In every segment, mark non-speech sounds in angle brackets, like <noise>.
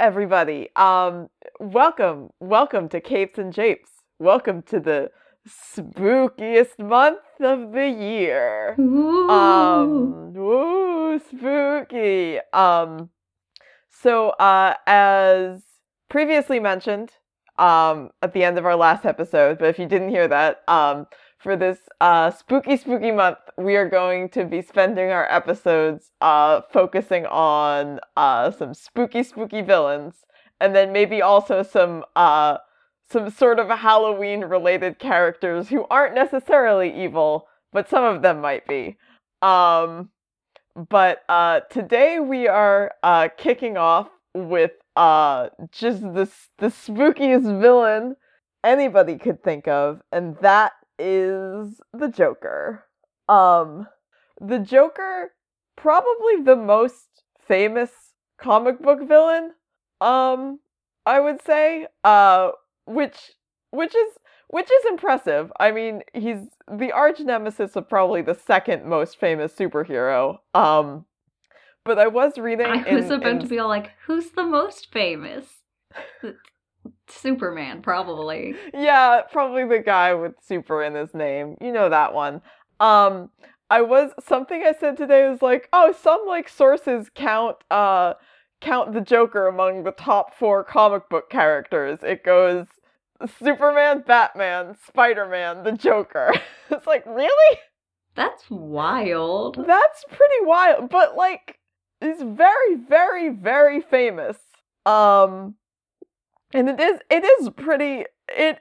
Everybody. Um, welcome, welcome to Capes and Japes. Welcome to the spookiest month of the year. Ooh. Um, woo, spooky. Um, so, uh, as previously mentioned, um, at the end of our last episode, but if you didn't hear that, um, for this uh, spooky, spooky month, we are going to be spending our episodes uh, focusing on uh, some spooky, spooky villains, and then maybe also some uh, some sort of Halloween related characters who aren't necessarily evil, but some of them might be. Um, but uh, today we are uh, kicking off with just the the spookiest villain anybody could think of, and that is the Joker. Um, the Joker, probably the most famous comic book villain. Um, I would say. Uh, which which is which is impressive. I mean, he's the arch nemesis of probably the second most famous superhero. Um, but I was reading. I was in- about in- to be all like, who's the most famous? <laughs> Superman, probably. yeah, probably the guy with super in his name. You know that one. Um I was something I said today was like, oh, some like sources count uh count the Joker among the top 4 comic book characters. It goes Superman, Batman, Spider-Man, the Joker. <laughs> it's like, really? That's wild. That's pretty wild, but like he's very very very famous. Um and it is it is pretty it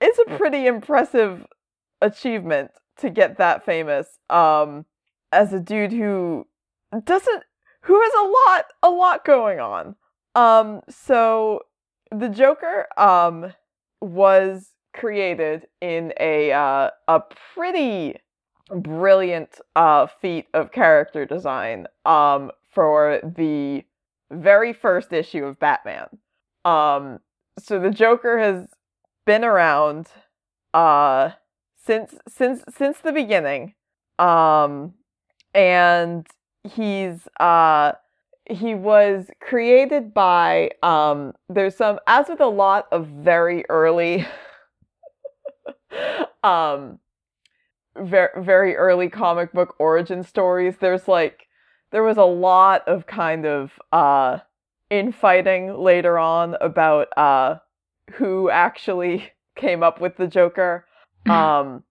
it is a pretty impressive achievement to get that famous um as a dude who doesn't who has a lot a lot going on. Um so the Joker um was created in a uh, a pretty brilliant uh, feat of character design um, for the very first issue of Batman. Um, so the Joker has been around uh, since since since the beginning, um, and he's uh, he was created by um, there's some as with a lot of very early <laughs> um very very early comic book origin stories there's like there was a lot of kind of uh infighting later on about uh who actually <laughs> came up with the joker. <laughs> Um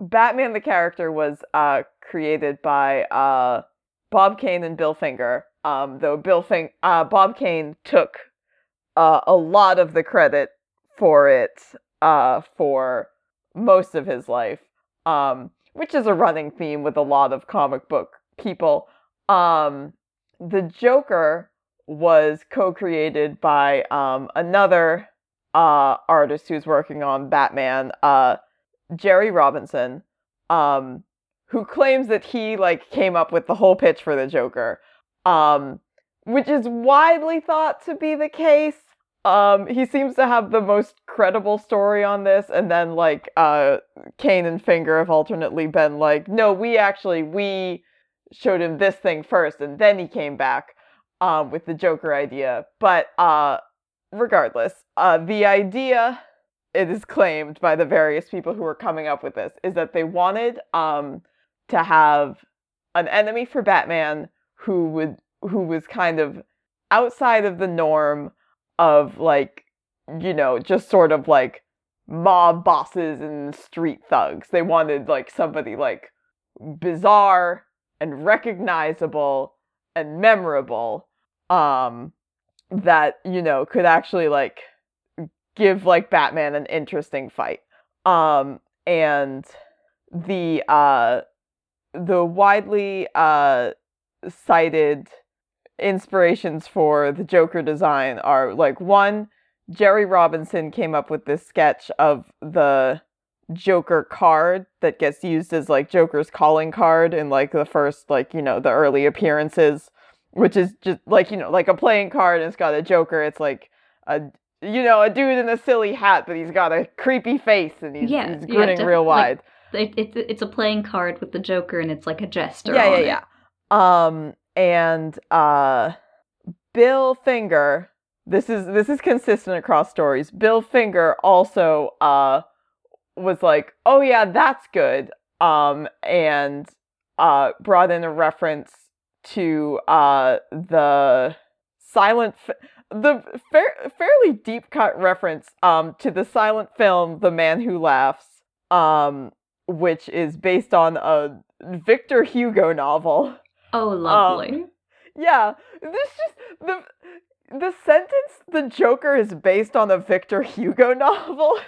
batman the character was uh created by uh bob kane and bill finger. Um though bill Fing- uh bob kane took uh a lot of the credit for it uh for most of his life. Um, which is a running theme with a lot of comic book people. Um, the Joker was co-created by um, another uh, artist who's working on Batman, uh, Jerry Robinson, um, who claims that he like came up with the whole pitch for the Joker, um, which is widely thought to be the case. Um, he seems to have the most credible story on this, and then like uh, Kane and Finger have alternately been like, no, we actually we showed him this thing first, and then he came back um, with the Joker idea. But uh, regardless, uh, the idea it is claimed by the various people who are coming up with this is that they wanted um, to have an enemy for Batman who would who was kind of outside of the norm of like you know just sort of like mob bosses and street thugs they wanted like somebody like bizarre and recognizable and memorable um that you know could actually like give like batman an interesting fight. Um and the uh the widely uh cited inspirations for the Joker design are like one, Jerry Robinson came up with this sketch of the Joker card that gets used as like Joker's calling card in like the first like, you know, the early appearances, which is just like, you know, like a playing card and it's got a Joker. It's like a you know, a dude in a silly hat, but he's got a creepy face and he's, Yeah, he's grinning real like- wide. It, it's it's a playing card with the Joker, and it's like a jester. yeah yeah it. yeah um and uh Bill Finger, this is this is consistent across stories. Bill Finger also uh was like, "Oh yeah, that's good." Um and uh brought in a reference to uh the silent f- the fair, fairly deep cut reference um to the silent film The Man Who Laughs um which is based on a Victor Hugo novel. Oh, lovely. Yeah, this just the the sentence the Joker is based on a Victor Hugo <laughs> novel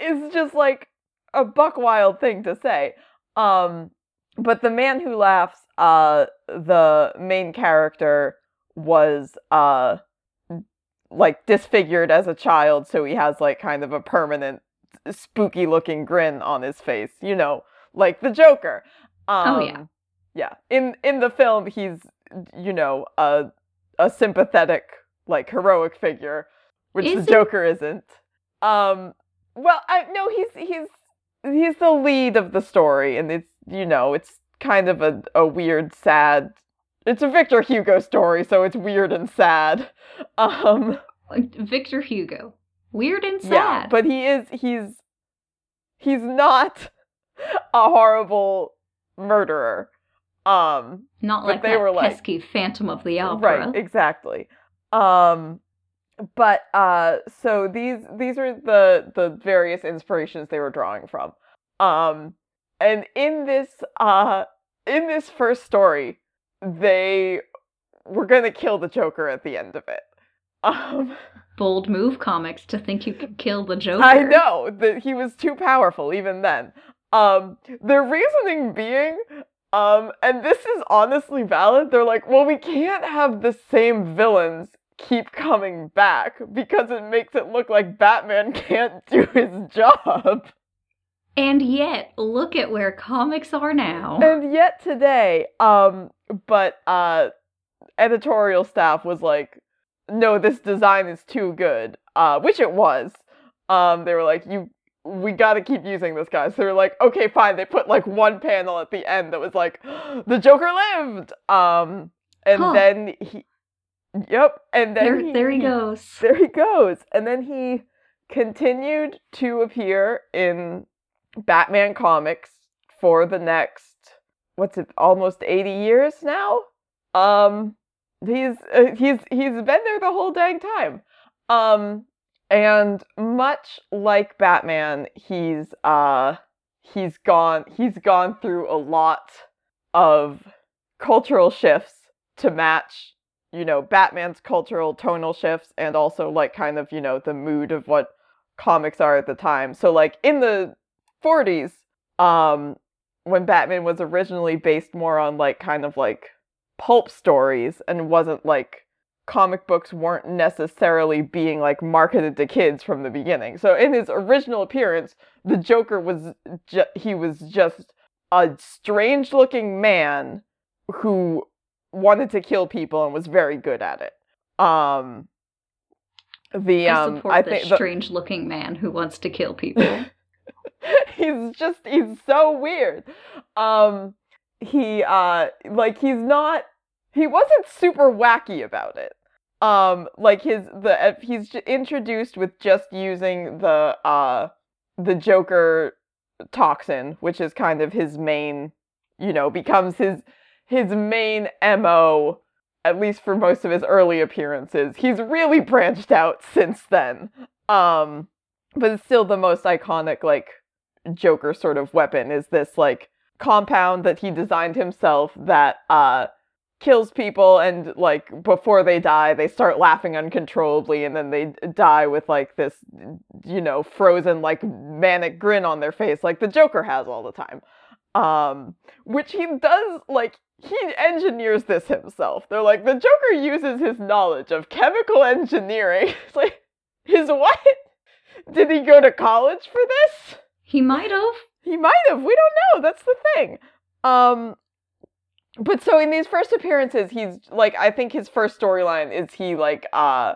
is just like a buck wild thing to say. Um but the man who laughs uh the main character was uh like disfigured as a child so he has like kind of a permanent spooky looking grin on his face, you know, like the Joker. Um, Oh, yeah. Yeah. In in the film he's you know, a a sympathetic like heroic figure, which Is the he? Joker isn't. Um well, I no, he's he's he's the lead of the story and it's you know, it's kind of a a weird sad it's a Victor Hugo story, so it's weird and sad. <laughs> Um Victor Hugo. Weird and sad. yeah, but he is he's he's not a horrible murderer. Um Not like they that were like- pesky Phantom of the Opera. right, exactly. Um but uh so these these are the the various inspirations they were drawing from. Um and in this uh in this first story, they were going to kill the Joker at the end of it. <laughs> Um Bold move comics to think you could kill the Joker. I know that he was too powerful even then. Um, their reasoning being, um, and this is honestly valid. They're like, well, we can't have the same villains keep coming back because it makes it look like Batman <laughs> can't do his job. And yet, look at where comics are now. And yet today, um, but uh, editorial staff was like, no, this design is too good. Uh, which it was. Um, they were like, you, we got to keep using this guy. So they were like, okay, fine. They put like one panel at the end that was like, <gasps> the Joker lived. Um, and Huh. then he, yep, and then there, he, there he goes. <laughs> there he goes. And then he continued to appear in Batman comics for the next what's it almost 80 years now? Um he's uh, he's he's been there the whole dang time. Um and much like Batman, he's uh he's gone he's gone through a lot of cultural shifts to match you know Batman's cultural tonal shifts and also like kind of you know the mood of what comics are at the time. So like in the 40s um when Batman was originally based more on like kind of like pulp stories and wasn't like comic books weren't necessarily being like marketed to kids from the beginning. So in his original appearance, the Joker was ju- he was just a strange looking man who wanted to kill people and was very good at it. Um the I um support I this think the, strange-looking man who wants to kill <laughs> people. he's just he's so weird. Um he uh like he's not he wasn't super wacky about it. Um like his the uh, he's j- introduced with just using the uh the Joker toxin, which is kind of his main, you know, becomes his his main MO at least for most of his early appearances. He's really branched out since then. Um but it's still the most iconic like Joker sort of weapon is this like compound that he designed himself that uh kills people and like before they die they start laughing uncontrollably and then they die with like this you know frozen like manic grin on their face like the Joker has all the time um which he does like he engineers this himself they're like the Joker uses his knowledge of chemical engineering <laughs> it's like his what did he go to college for this he might have. he might have. We don't know. That's the thing. Um, but so in these first appearances, he's like, I think his first storyline is he like, uh,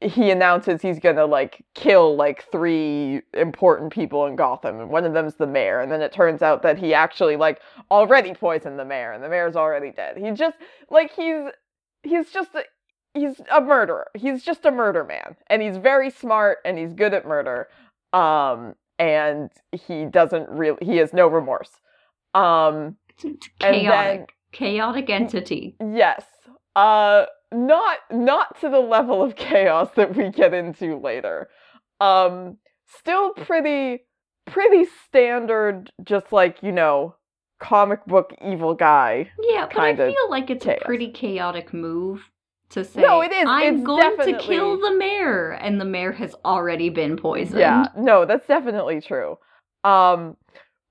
he announces he's gonna like kill like three important people in Gotham, and one of them's the mayor. And then it turns out that he actually like already poisoned the mayor, and the mayor's already dead. He just like he's he's just a, he's a murderer. He's just a murder man, and he's very smart and he's good at murder. Um, and he doesn't really he has no remorse. Um, It's chaotic. chaotic entity. yes. Uh, not not to the level of chaos that we get into later. Um, still pretty pretty standard, just like you know, comic book evil guy. Yeah, but I feel like it's chaos. a pretty chaotic move to say No, it is. I'm It's going to kill the mayor and the mayor has already been poisoned. Yeah, no, that's definitely true. Um,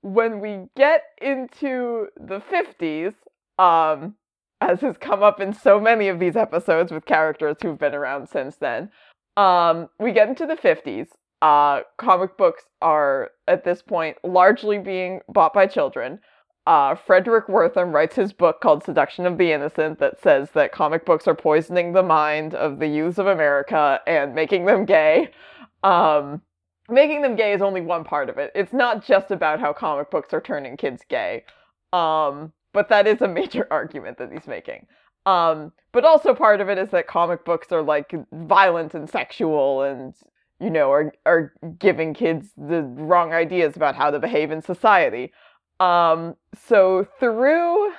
when we get into the 50s, um, as has come up in so many of these episodes with characters who've been around since then, um, we get into the 50s. Uh, comic books are, at this point, largely being bought by children. Uh, Fredric Wertham writes his book called Seduction of the Innocent that says that comic books are poisoning the mind of the youths of America and making them gay. Um, making them gay is only one part of it. It's not just about how comic books are turning kids gay. Um, but that is a major <laughs> argument that he's making. Um, but also part of it is that comic books are like violent and sexual and you know are are giving kids the wrong ideas about how to behave in society. Um, so through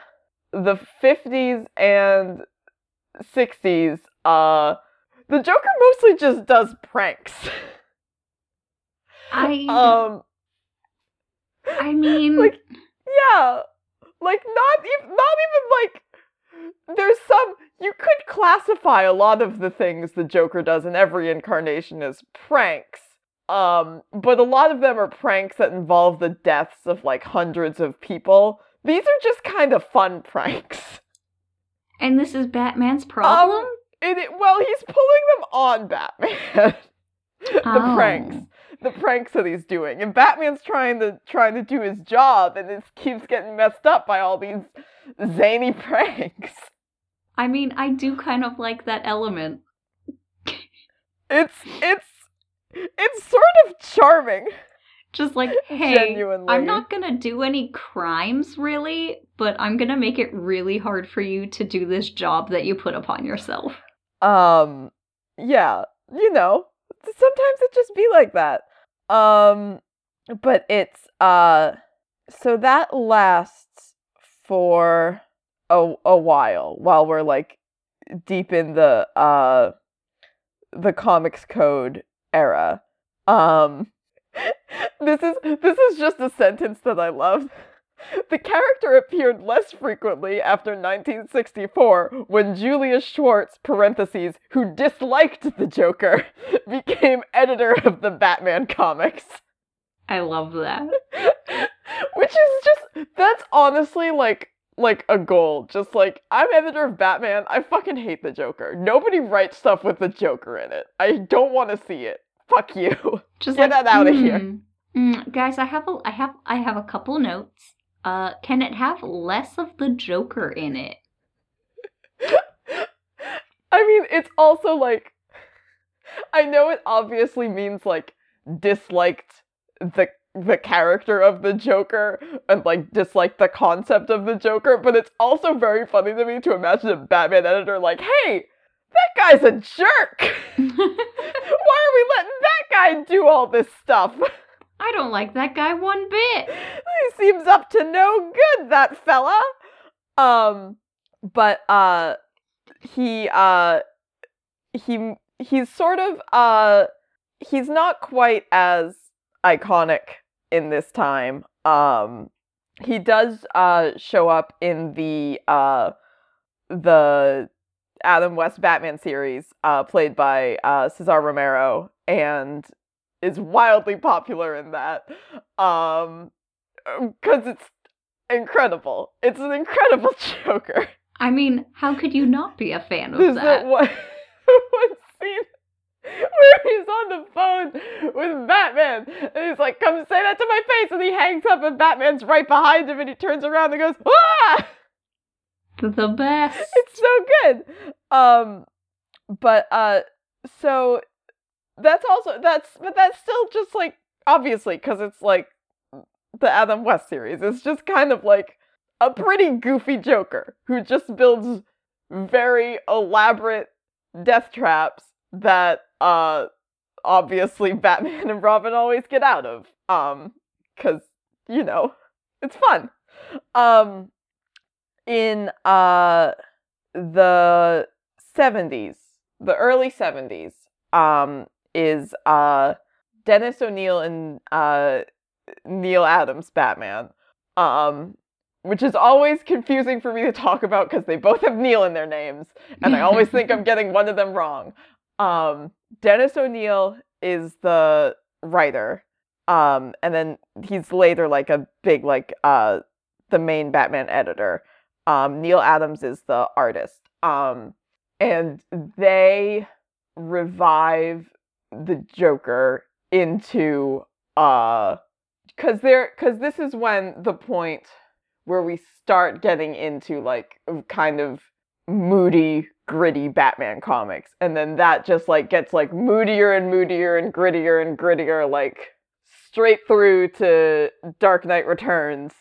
the 50s and 60s, uh the Joker mostly just does pranks. <laughs> I um I mean like- yeah like not even not even like there's some you could classify a lot of the things the joker does in every incarnation as pranks. Um but a lot of them are pranks that involve the deaths of like hundreds of people. These are just kind of fun <laughs> pranks. And this is Batman's problem? it, it well he's pulling them on batman. <laughs> The Oh. pranks the pranks that he's doing. And batman's trying to trying to do his job and it keeps getting messed up by all these zany <laughs> pranks. I mean, I do kind of like that element. it's it's it's sort of charming. Just like, <laughs> hey, genuinely. I'm not gonna do any crimes really, but I'm gonna make it really hard for you to do this job that you put upon yourself. um yeah you know sometimes it just be like that um but it's uh so that lasts for a, a while while we're like deep in the uh the comics code era. Um <laughs> this is this is just a sentence that i love the character appeared less frequently after 1964 when Julius Schwartz, parentheses, who disliked the Joker, <laughs> became editor of the Batman comics. I love that. <laughs> Which is just that's honestly like like a goal. Just like I'm editor of Batman, I fucking hate the Joker. Nobody writes stuff with the Joker in it. I don't want to see it. Fuck you. Just Get like, that here. "Mm, mm, guys, I have a I have I have a couple notes. Uh can it have less of the Joker in it? <laughs> I mean, it's also like I know it obviously means like disliked the the character of the Joker and like disliked the concept of the Joker, but it's also very funny to me to imagine a Batman editor like, "Hey, that guy's a jerk. <laughs> <laughs> Why are we letting that guy do all this stuff? I don't like that guy one bit. he seems up to no good, that fella." Um, but uh, he uh, he he's sort of uh, he's not quite as iconic in this time. Um, he does uh show up in the uh the Adam West Batman series, uh, played by uh, Cesar Romero, and is wildly popular in that. Um, because it's incredible. It's an incredible <laughs> Joker. I mean, how could you not be a fan of There's that? that one, <laughs> one scene where he's on the phone with Batman, and he's like, "Come say that to my face," and he hangs up, and Batman's right behind him, and he turns around and goes, "Ah!" The best. it's so good. Um, but uh, so that's also that's but that's still just like obviously because it's like the Adam West series. It's just kind of like a pretty goofy Joker who just builds very elaborate death traps that uh obviously Batman and Robin always get out of. Um cuz you know, it's fun. Um in uh the 70s, the early 70s, um is uh Dennis O'Neil and uh Neal Adams Batman. Um which is always confusing for me to talk about because they both have Neil in their names, and I always think I'm <laughs> getting one of them wrong. Um, Dennis O'Neil is the writer, um, and then he's later like a big like uh the main Batman editor. Um, Neal Adams is the artist, um, and they revive the Joker into uh because they're because this is when the point where we start getting into like kind of moody, gritty Batman comics. And then that just like gets like moodier and moodier and grittier and grittier, like straight through to Dark Knight Returns.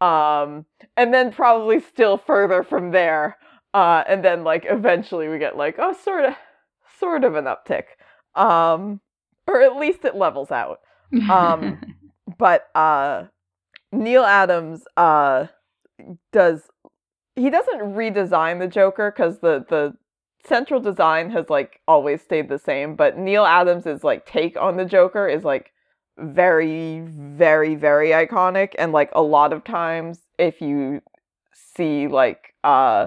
Um, and then probably still further from there. Uh, and then like eventually we get like, oh, sort of, sort of an uptick. Um, or at least it levels out. Um, <laughs> but uh, Neal Adams uh does he doesn't redesign the Joker because the the central design has like always stayed the same, but Neal Adams's like take on the Joker is like very very very iconic and like a lot of times if you see like uh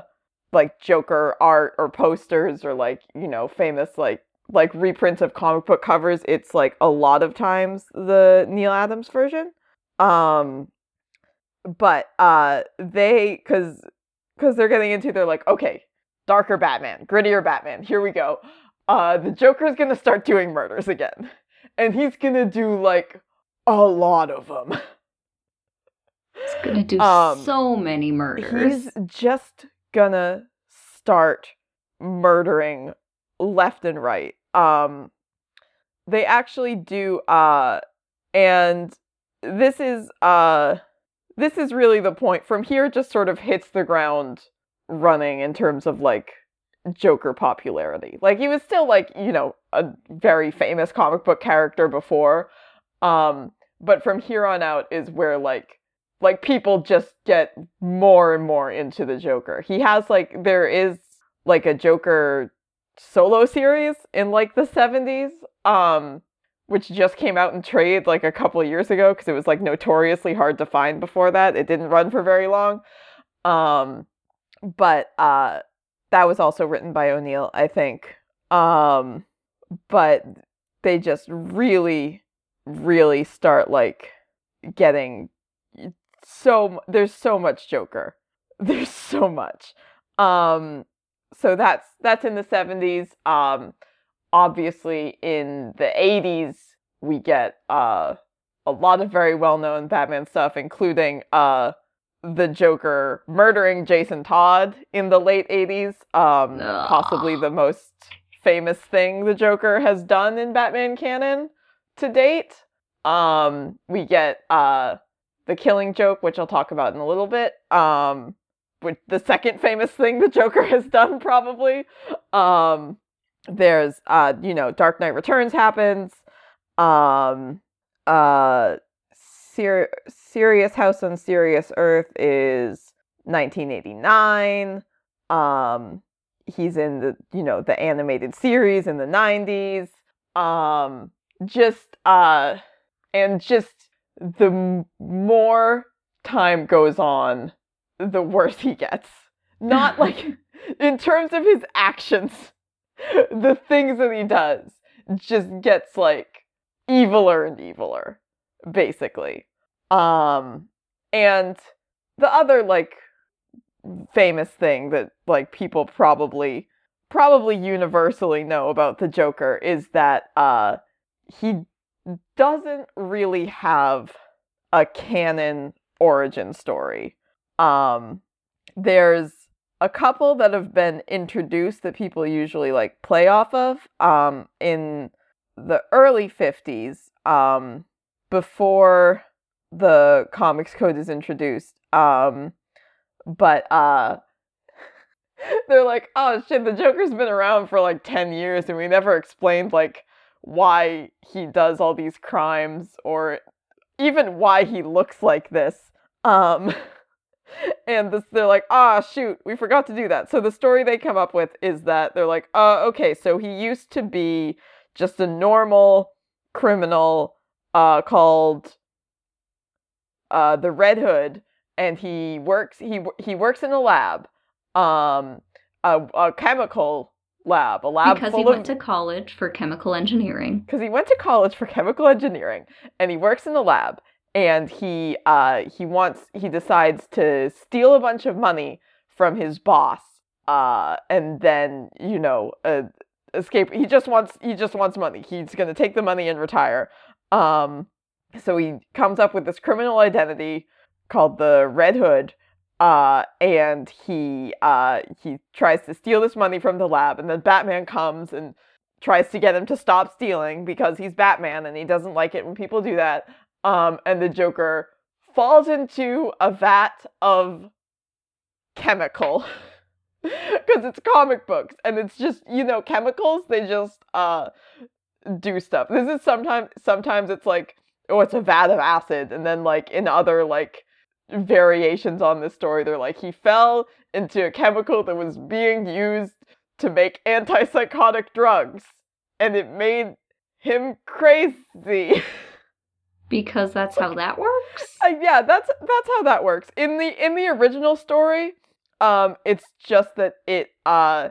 like Joker art or posters or like you know famous like like reprints of comic book covers it's like a lot of times the Neal Adams version um, but uh, they because because they're getting into they're like okay, darker Batman, grittier Batman. Here we go. Uh, the Joker's gonna start doing murders again, and he's gonna do like a lot of them. He's gonna do um, so many murders. He's just gonna start murdering left and right. Um, they actually do, uh, and this is uh this is really the point. From here it just sort of hits the ground running in terms of like Joker popularity. Like he was still like, you know, a very famous comic book character before. Um but from here on out is where like like people just get more and more into the Joker. He has like there is like a Joker solo series in like the 70s. Um which just came out in trade like a couple years ago because it was like notoriously hard to find before that. It didn't run for very long. Um, but uh, that was also written by O'Neil I think. Um, but they just really, really start like getting so there's so much Joker. <laughs> There's so much. Um, so that's that's in the 70s. Um, obviously in the 80s we get uh, a lot of very well-known Batman stuff including uh, the Joker murdering Jason Todd in the late 80s um, possibly the most famous thing the Joker has done in Batman canon to date um, we get uh, the killing joke which I'll talk about in a little bit um, the second famous thing the Joker <laughs> has done probably. Um, there's uh you know dark knight returns happens. Um uh Sir- serious house on serious earth is 1989 um he's in the you know the animated series in the 90s um just uh and just the m- more time goes on the worse he gets not like <laughs> in terms of his actions the things that he does just gets like eviler and eviler, basically. Um, and the other like famous thing that like people probably probably universally know about the Joker is that uh he doesn't really have a canon origin story. Um there's a couple that have been introduced that people usually like play off of um, in the early 50s um, before the comics code is introduced um, but uh, <laughs> they're like, oh shit, the Joker's been around for like 10 years and we never explained like why he does all these crimes or even why he looks like this. <laughs> And this, they're like, ah, shoot, we forgot to do that. So the story they come up with is that they're like, uh, okay, so he used to be just a normal criminal uh, called uh, the Red Hood, and he works he he works in a lab, um, a, a chemical lab, a lab because he went of to college for chemical engineering. because he went to college for chemical engineering and he works in the lab and he uh he wants he decides to steal a bunch of money from his boss uh and then you know uh, escape. He just wants he just wants money. He's going to take the money and retire. Um so he comes up with this criminal identity called the red hood uh and he uh he tries to steal this money from the lab and then batman comes and tries to get him to stop stealing because he's batman and he doesn't like it when people do that um, and the Joker falls into a vat of chemical <laughs> because it's comic books and it's just you know chemicals they just uh do stuff. This is sometimes sometimes it's like oh it's a vat of acid and then like in other like variations on this story they're like he fell into a chemical that was being used to make antipsychotic drugs and it made him crazy. <laughs> Because that's how that works? Uh, yeah, that's that's how that works. In the in the original story, um, it's just that it uh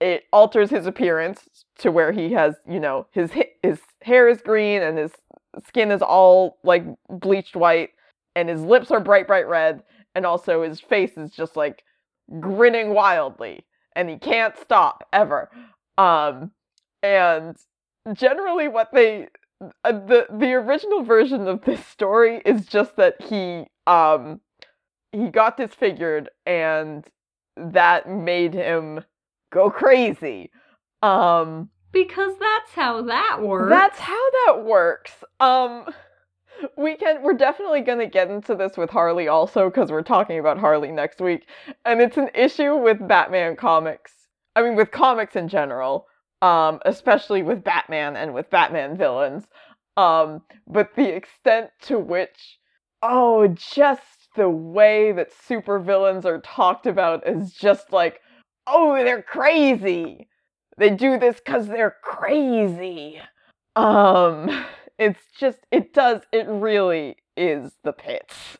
it alters his appearance to where he has you know his his hair is green and his skin is all like bleached white and his lips are bright bright red and also his face is just like grinning wildly and he can't stop ever. Um, and generally what they uh, the the original version of this story is just that he um he got disfigured and that made him go crazy. Um Because that's how that works. that's how that works. Um we can we're definitely going to get into this with Harley also cuz we're talking about Harley next week and it's an issue with Batman comics. I mean with comics in general um, especially with Batman and with Batman villains. Um, but the extent to which, oh, just the way that supervillains are talked about is just like, oh, they're crazy. They do this because they're crazy. Um, <laughs> it's just, it does, it really is the pits.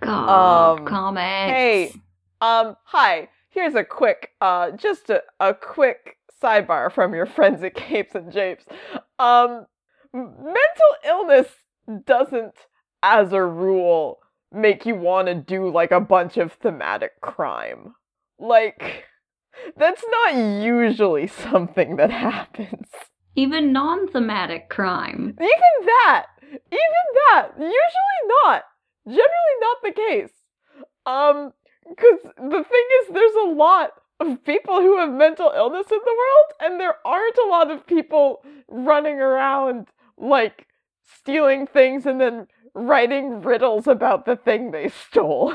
God, um, comics. hey. Um, hi. Here's a quick, uh, just a, a quick sidebar from your friends at Capes and Japes. Um, mental illness doesn't, as a rule, make you want to do like a bunch of thematic crime. Like, that's not usually <laughs> something that happens. Even non-thematic crime. Even that, even that, usually not. Generally not the case. Um, because the thing is, there's a lot of people who have mental illness in the world, and there aren't a lot of people running around like stealing things and then writing riddles about the thing they stole.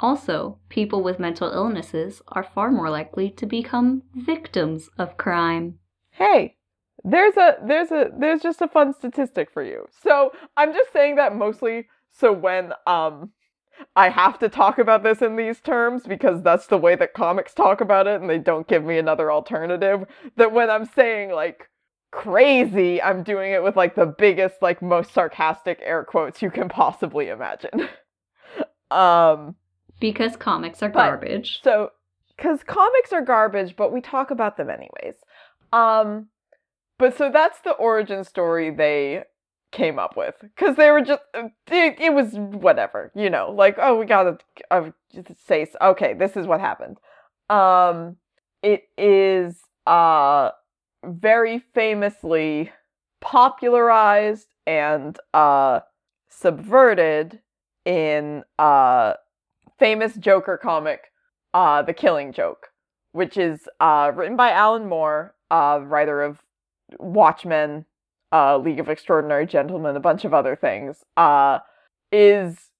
Also, people with mental illnesses are far more likely to become victims of crime. Hey, there's a there's a there's just a fun statistic for you. So I'm just saying that mostly so when um I have to talk about this in these terms because that's the way that comics talk about it and they don't give me another alternative. That when I'm saying like crazy, I'm doing it with like the biggest, like most sarcastic air quotes you can possibly imagine. <laughs> um Because comics are But- garbage. so cuz comics are garbage, but we talk about them anyways. Um but so that's the origin story they came up with because they were just it, it was whatever you know like oh we gotta uh, say okay this is what happened. Um it is uh very famously popularized and uh subverted in uh famous joker comic uh the killing joke which is uh written by alan moore uh writer of watchmen uh, League of Extraordinary Gentlemen, a bunch of other things, uh, is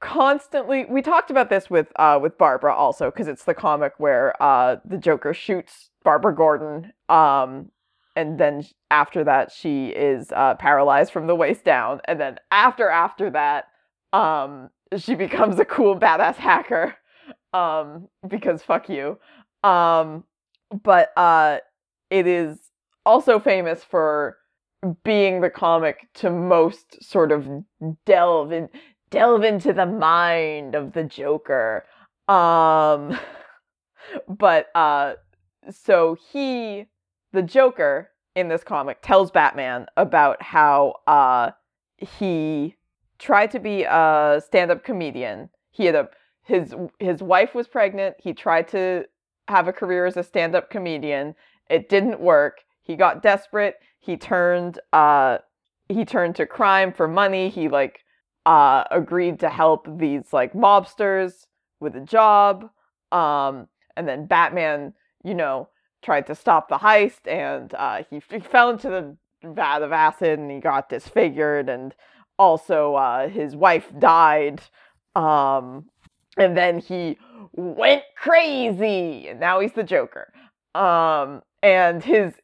constantly we talked about this with uh with Barbara also because it's the comic where uh the Joker shoots Barbara Gordon um and then after that she is uh paralyzed from the waist down and then after after that um she becomes a cool badass hacker um because fuck you um but uh it is also famous for being the comic to most sort of delve in delve into the mind of the Joker. Um <laughs> but uh so he the Joker in this comic tells Batman about how uh he tried to be a stand-up comedian. He had a his his wife was pregnant. He tried to have a career as a stand-up comedian. It didn't work. He got desperate. He turned uh he turned to crime for money. He like uh, agreed to help these like mobsters with a job. Um, and then Batman, you know, tried to stop the heist, and uh, he, he fell into the vat of acid, and he got disfigured, and also uh, his wife died. Um, and then he went crazy, and now he's the Joker. Um, and his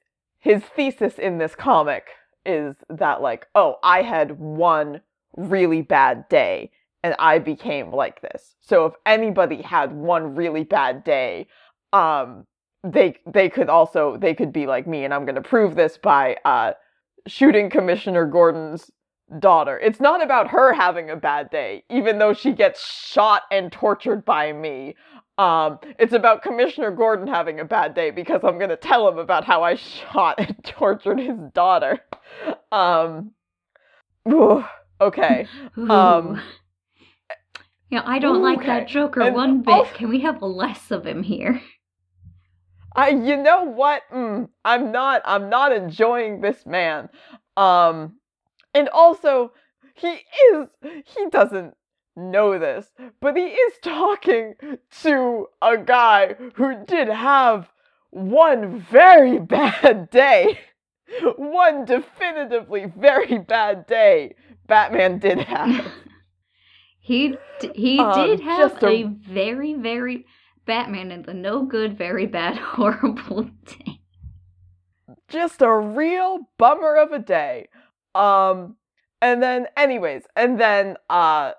his thesis in this comic is that like, oh, I had one really bad day and I became like this. So if anybody had one really bad day, um they they could also they could be like me and I'm going to prove this by uh shooting Commissioner Gordon's daughter. It's not about her having a bad day even though she gets shot and tortured by me. Um it's about Commissioner Gordon having a bad day because I'm going to tell him about how I <laughs> shot and tortured his daughter. Um Okay. Um Yeah, I don't okay. like that Joker and one bit. Also, Can we have less of him here? I you know what? Mm, I'm not I'm not enjoying this man. Um and also he is he doesn't know this, but he is talking to a guy who did have one very <laughs> bad day. One definitively very bad day Batman did have. <laughs> he d- he um, did have a, a very very Batman and the no good, very bad, <laughs> horrible day. Just a real bummer of a day. Um, and then, anyways, and then uh,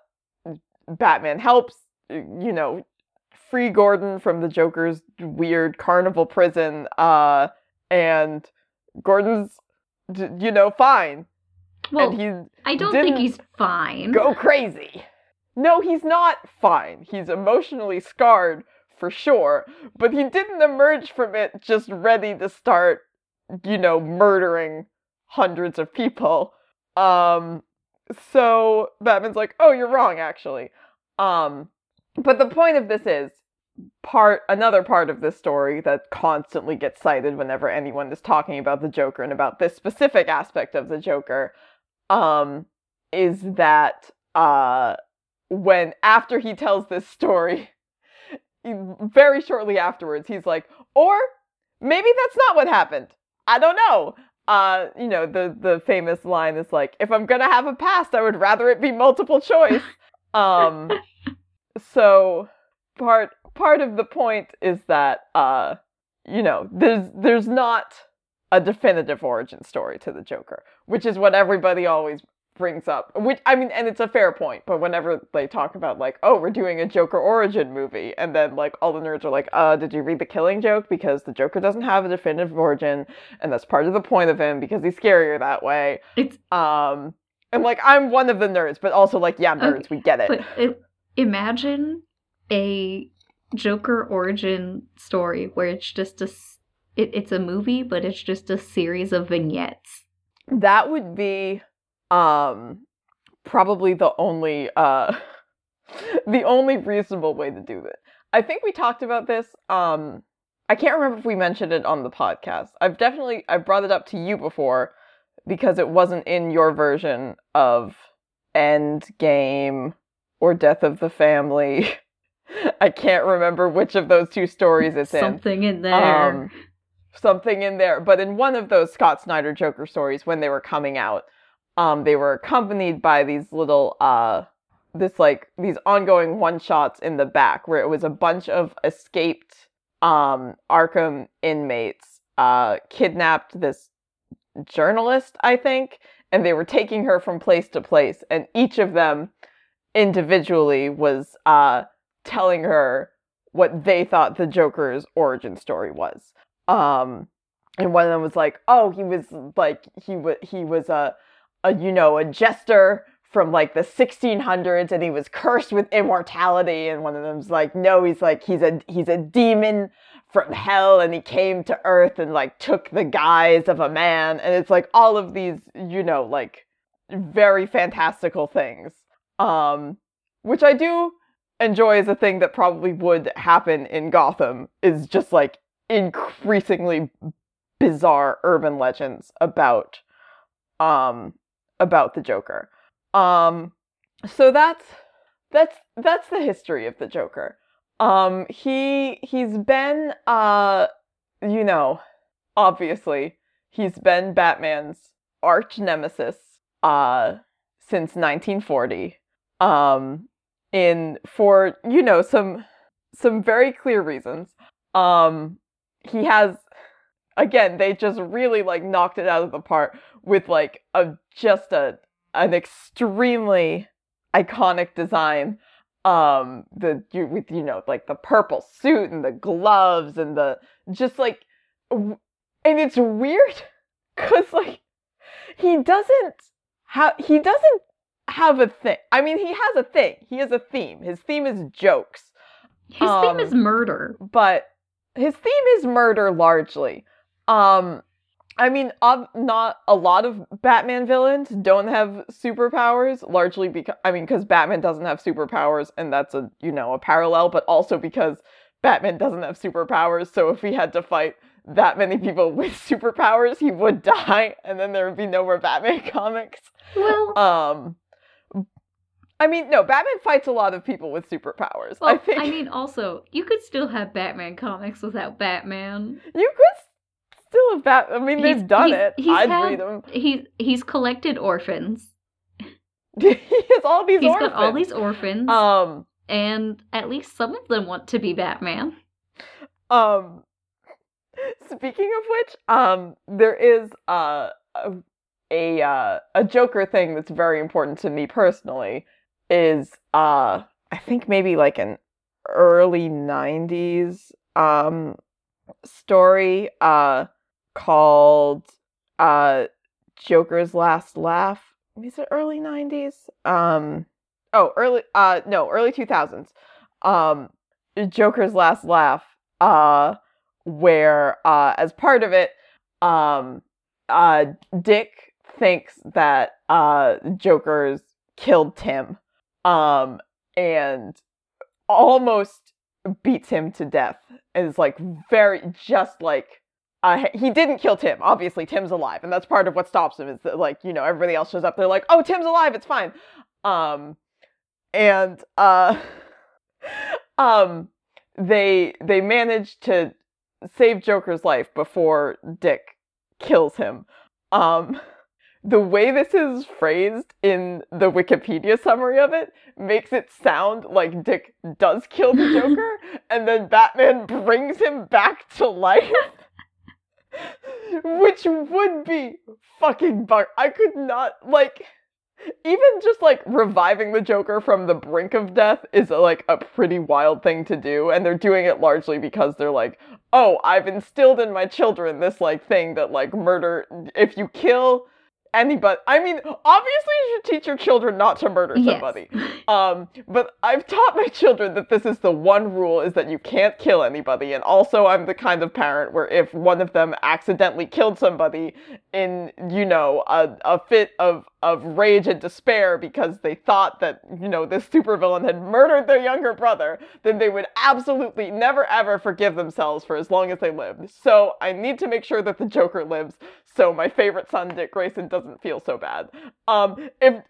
Batman helps, you know, free Gordon from the Joker's weird carnival prison. Uh, and Gordon's, you know, fine. Well, and he's I don't think he's fine. Go crazy. No, he's not fine. He's emotionally scarred for sure, but he didn't emerge from it just ready to start, you know, murdering hundreds of people. Um so Batman's like, "Oh, you're wrong actually." Um but the point of this is part another part of this story that constantly gets cited whenever anyone is talking about the Joker and about this specific aspect of the Joker um, is that uh, when after he tells this story, <laughs> very shortly afterwards, he's like, or maybe that's not what happened. I don't know. Uh, you know, the the famous line is like, if I'm gonna have a past, I would rather it be multiple choice. <laughs> um, so part part of the point is that uh, you know, there's there's not a definitive origin story to the Joker, which is what everybody always brings up. Which I mean, and it's a fair point, but whenever they talk about like, oh, we're doing a Joker origin movie, and then like all the nerds are like, uh, did you read The Killing Joke? Because the Joker doesn't have a definitive origin, and that's part of the point of him because he's scarier that way. It's um, and like I'm one of the nerds, but also like, yeah, nerds, okay, we get it. But it, imagine a Joker origin story where it's just a it, it's a movie, but it's just a series of vignettes. That would be um probably the only uh <laughs> the only reasonable way to do it. I think we talked about this um I can't remember if we mentioned it on the podcast. I've definitely I brought it up to you before because it wasn't in your version of End Game or Death of the Family. <laughs> I can't remember which of those two stories it's Something in. Something in there. Um, something in there. But in one of those Scott Snyder Joker stories, when they were coming out, um, they were accompanied by these little uh, this like these ongoing one shots in the back where it was a bunch of escaped um Arkham inmates uh kidnapped this journalist, I think, and they were taking her from place to place and each of them individually was uh telling her what they thought the Joker's origin story was. Um and one of them was like, "Oh, he was like he was he was a a you know, a jester from like the 1600s and he was cursed with immortality and one of them's like no he's like he's a he's a demon from hell and he came to earth and like took the guise of a man and it's like all of these you know like very fantastical things. Um which i do enjoy as a thing that probably would happen in gotham is just like increasingly bizarre urban legends about um about the joker um, so that's that's that's the history of the Joker. Um, he he's been uh, you know, obviously he's been Batman's arch nemesis uh since 1940. Um, in for you know some some very clear reasons. Um, he has again they just really like knocked it out of the park with like a just a an extremely iconic design um the you with you know like the purple suit and the gloves and the just like and it's weird <laughs> cuz like he doesn't have he doesn't have a thing i mean he has a thing he has a theme his theme is jokes His Um, theme is murder. but his theme is murder largely. Um, I mean, ob- not a lot of Batman villains don't have superpowers, largely because I mean, because Batman doesn't have superpowers, and that's a you know a parallel, but also because Batman doesn't have superpowers. So if he had to fight that many people <laughs> with superpowers, he would die, and then there would be no more Batman <laughs> comics. Well, Um, I mean, no, Batman fights a lot of people with superpowers. well I think mean, also, you could still have Batman comics without Batman. You could still a Bat. I mean, He's- they've done he's- it. he's I'd had- read them. He's he's collected orphans. <laughs> he has all these. He's orphans. got all these orphans, Um. and at least some of them want to be Batman. Um. Speaking of which, um, there is uh, a a uh, a Joker thing that's very important to me personally. Is uh, I think maybe like an early '90s um story uh called uh Joker's Last Laugh. Is it early 90s? Um oh, early uh no, early 2000s. Um Joker's Last Laugh uh where uh as part of it um uh Dick thinks that uh Joker's killed Tim um and almost beats him to death is like very just like uh, he didn't kill Tim. Obviously, Tim's alive, and that's part of what stops him. Is that like you know everybody else shows up, they're like, "Oh, Tim's alive, it's fine." Um, and uh, <laughs> um, they they manage to save Joker's life before Dick kills him. Um, <laughs> the way this is phrased in the Wikipedia summary of it makes it sound like Dick does kill the <laughs> Joker, and then Batman brings him back to life. Which would be fucking bug. I could not like even just like reviving the Joker from the brink of death is like a pretty wild thing to do, and they're doing it largely because they're like, oh, I've instilled in my children this like thing that like murder if you kill anybody. I mean, obviously you should teach your children not to murder Yes. somebody. Um, but I've taught my children that this is the one rule is that you can't kill anybody. And also I'm the kind of parent where if one of them accidentally killed somebody in, you know, a, a fit of, of rage and despair because they thought that, you know, this supervillain had murdered their younger brother, then they would absolutely never ever forgive themselves for as long as they lived. So I need to make sure that the Joker lives so my favorite son, Dick Grayson, doesn't feel so bad. Um, if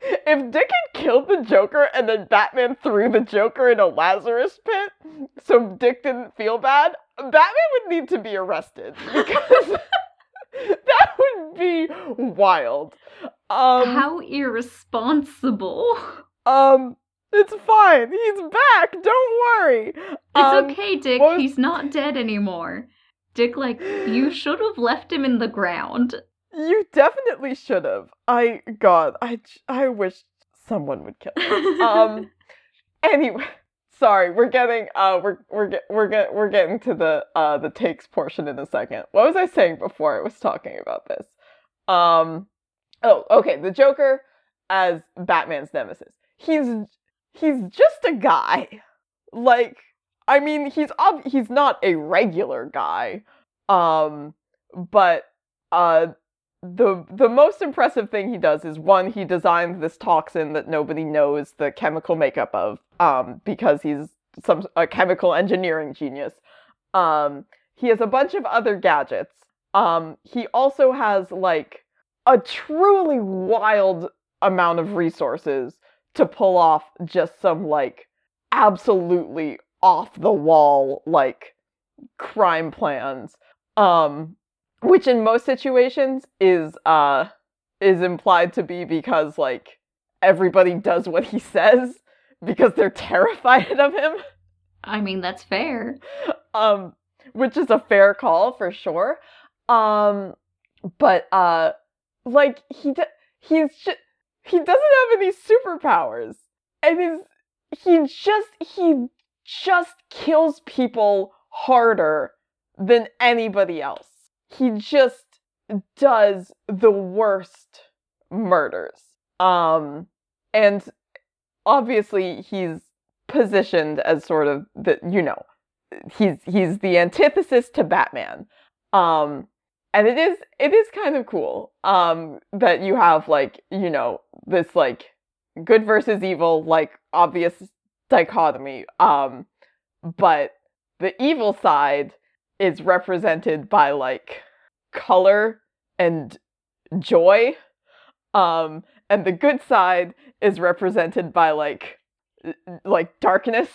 if Dick had killed the Joker and then Batman threw the Joker in a Lazarus pit, so Dick didn't feel bad, Batman would need to be arrested <laughs> because <laughs> that would be wild. Um, How irresponsible. Um, it's fine. He's back. Don't worry. It's Um, okay, Dick. was- He's not dead anymore. Dick, like, you <laughs> should have left him in the ground. You definitely should have. I God, I I wish someone would kill. Um. <laughs> anyway, <laughs> sorry. We're getting uh we're we're get, we're get, we're getting to the uh the takes portion in a second. What was I saying before I was talking about this? Um. Oh, okay. The Joker as Batman's nemesis. He's he's just a guy. Like, I mean, he's ob- he's not a regular guy. Um, but uh the the most impressive thing he does is one he designed this toxin that nobody knows the chemical makeup of um because he's some a chemical engineering genius. Um he has a bunch of other gadgets. Um he also has like a truly wild amount of resources to pull off just some like absolutely off the wall like crime plans. Um which in most situations is uh is implied to be because like everybody does what he says because they're <laughs> terrified of him. I mean, that's fair. um which is a fair call for sure. Um but uh like he d- he's just he doesn't have any superpowers and he's he just he just kills people harder than anybody else he just does the worst murders um and obviously he's positioned as sort of the you know he's he's the antithesis to Batman. Um and it is it is kind of cool um that you have like, you know, this like good versus evil like obvious dichotomy. Um but the evil side is represented by like color and joy. Um and the good side is represented by like like darkness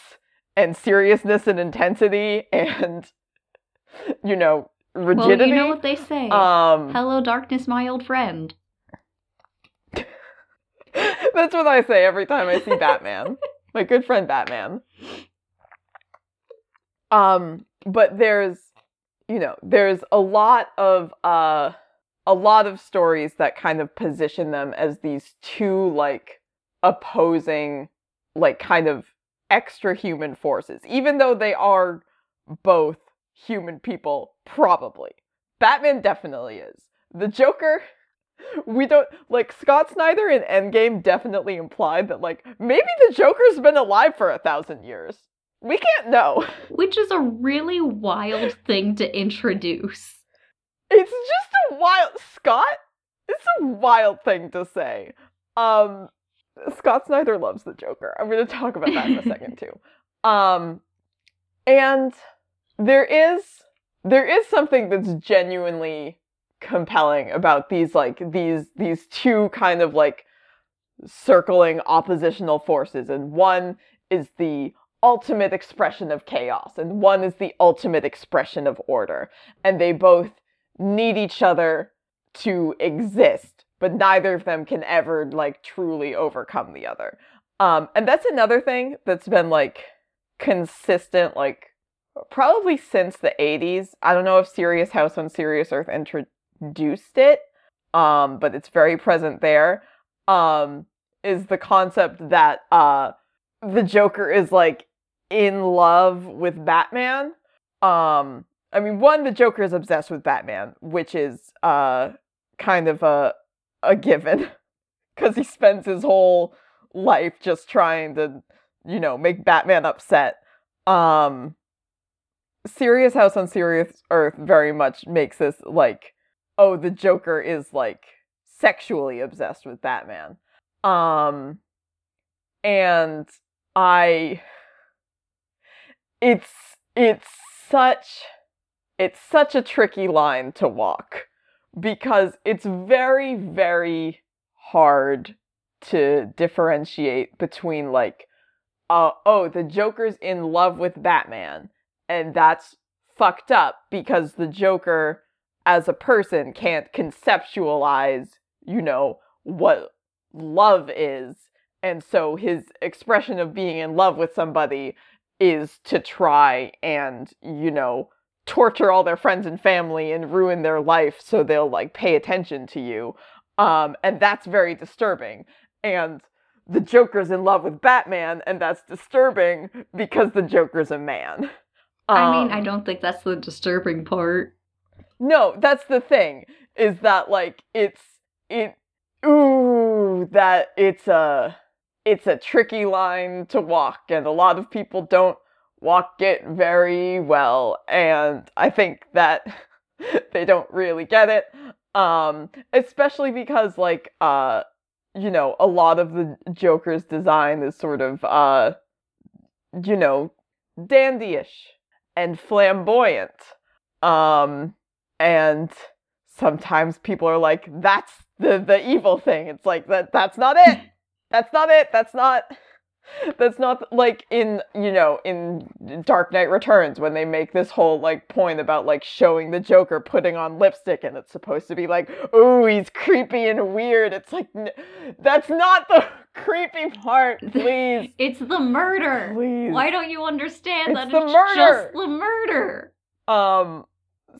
and seriousness and intensity <laughs> and you know rigidity. Well, you know what they say. um Hello, darkness, my old friend. <laughs> that's what I say every time I see Batman. <laughs> My good friend Batman. Um but there's you know, there's a lot of uh a lot of stories that kind of position them as these two like opposing like kind of extra human forces even though they are both human people probably. Batman definitely is. The joker we don't like scott snyder in endgame definitely implied that like maybe the joker's been alive for a thousand years we can't know. Which is a really wild thing to introduce. it's just a wild scott it's a wild thing to say. Um scott snyder loves the joker. I'm going to talk about that in a second too. <laughs> Um and there is there is something that's genuinely compelling about these like these these two kind of like circling oppositional forces and one is the ultimate expression of chaos and one is the ultimate expression of order. And they both need each other to exist but neither of them can ever like truly overcome the other. Um and that's another thing that's been like consistent like probably since the 80s i don't know if serious house on serious earth introduced it um but it's very present there um is the concept that uh the joker is like in love with batman. Um i mean one the joker is obsessed with batman which is uh kind of a a given <laughs> because he spends his whole life just trying to you know make batman upset. Um serious house on serious earth very much makes this like oh the joker is like sexually obsessed with batman. Um and i it's it's such it's such a tricky line to walk because it's very very hard to differentiate between like uh, oh the joker's in love with batman and that's fucked up because the joker as a person can't conceptualize you know what love is. And so his expression of being in love with somebody is to try and you know torture all their friends and family and ruin their life so they'll like pay attention to you um and that's very disturbing and the joker's in love with batman and that's disturbing because the joker's a man I mean, I Um, don't think that's the disturbing part. no, that's the thing. Is that like it's it ooh that it's a it's a tricky line to walk and a lot of people don't walk it very well and I think that <laughs> they don't really get it. Um especially because like uh you know, a lot of the Joker's design is sort of uh you know, dandyish and flamboyant. Um and sometimes people are like that's the the evil thing it's like that that's not it that's not it that's not that's not like in you know in dark knight returns when they make this whole like point about like showing the joker putting on lipstick and it's supposed to be like ooh he's creepy and weird it's like n- that's not the <laughs> creepy part please It's the murder. please Why don't you understand It's that the it's murder. just the murder? um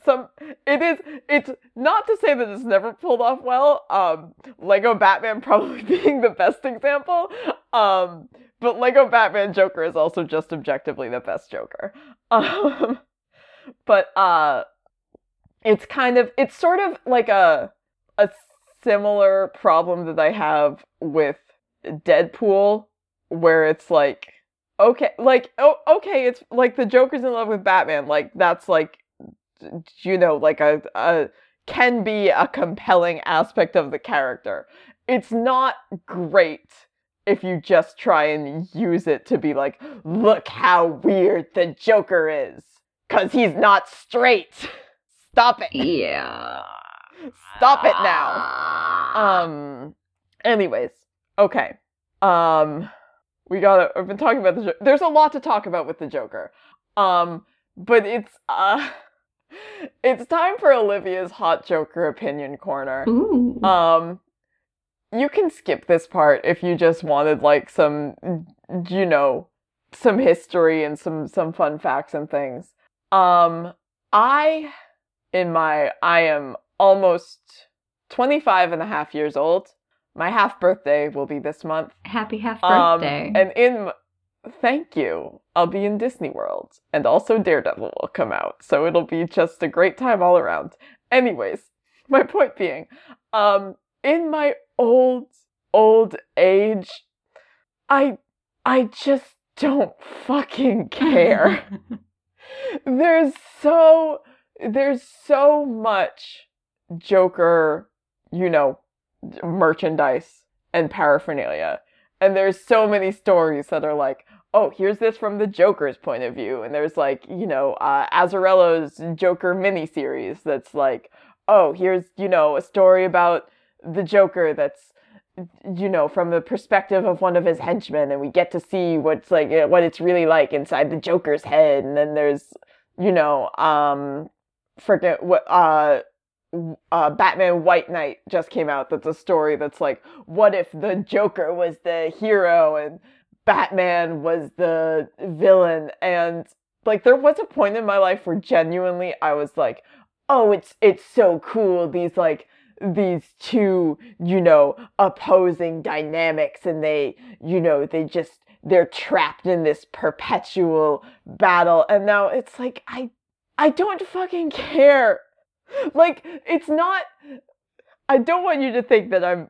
some it is it's not to say that it's never pulled off well um lego batman <laughs> probably being the best example um but lego batman joker is also just objectively the best joker. <laughs> Um but uh it's kind of it's sort of like a a similar problem that i have with deadpool where it's like okay like oh okay it's like the joker's in love with batman like that's like you know like a, a can be a compelling aspect of the character it's not great if you just try and use it to be like look how weird the joker is cuz he's not straight stop it Yeah. stop it now um. Anyways, okay. Um, we gotta. I've been talking about the. There's a lot to talk about with the Joker. Um, but it's uh, it's time for Olivia's hot Joker opinion corner. Ooh. Um, you can skip this part if you just wanted like some, you know, some history and some some fun facts and things. Um, I, in my, I am almost 25 and a half years old. My half birthday will be this month. Happy half Um, birthday. and in, thank you. I'll be in Disney World, and also Daredevil will come out, so it'll be just a great time all around. Anyways, <laughs> my point being, um, in my old old age, I I just don't fucking care. <laughs> there's so there's so much Joker, you know, merchandise and paraphernalia. And there's so many stories that are like, oh, here's this from the Joker's point of view. And there's like, you know, uh, Azzarello's Joker miniseries that's like, oh, here's, you know, a story about the Joker that's, you know, from the perspective of one of his henchmen. And we get to see what's like, uh, what it's really like inside the Joker's head. And then there's, you know, um, forget what, uh, uh, Batman White Knight just came out. That's a story that's like, what if the Joker was the hero and Batman was the villain? And like, there was a point in my life where genuinely I was like, oh, it's it's so cool. These like these two, you know, opposing dynamics, and they, you know, they just they're trapped in this perpetual battle. And now it's like I I don't fucking care like it's not i don't want you to think that i'm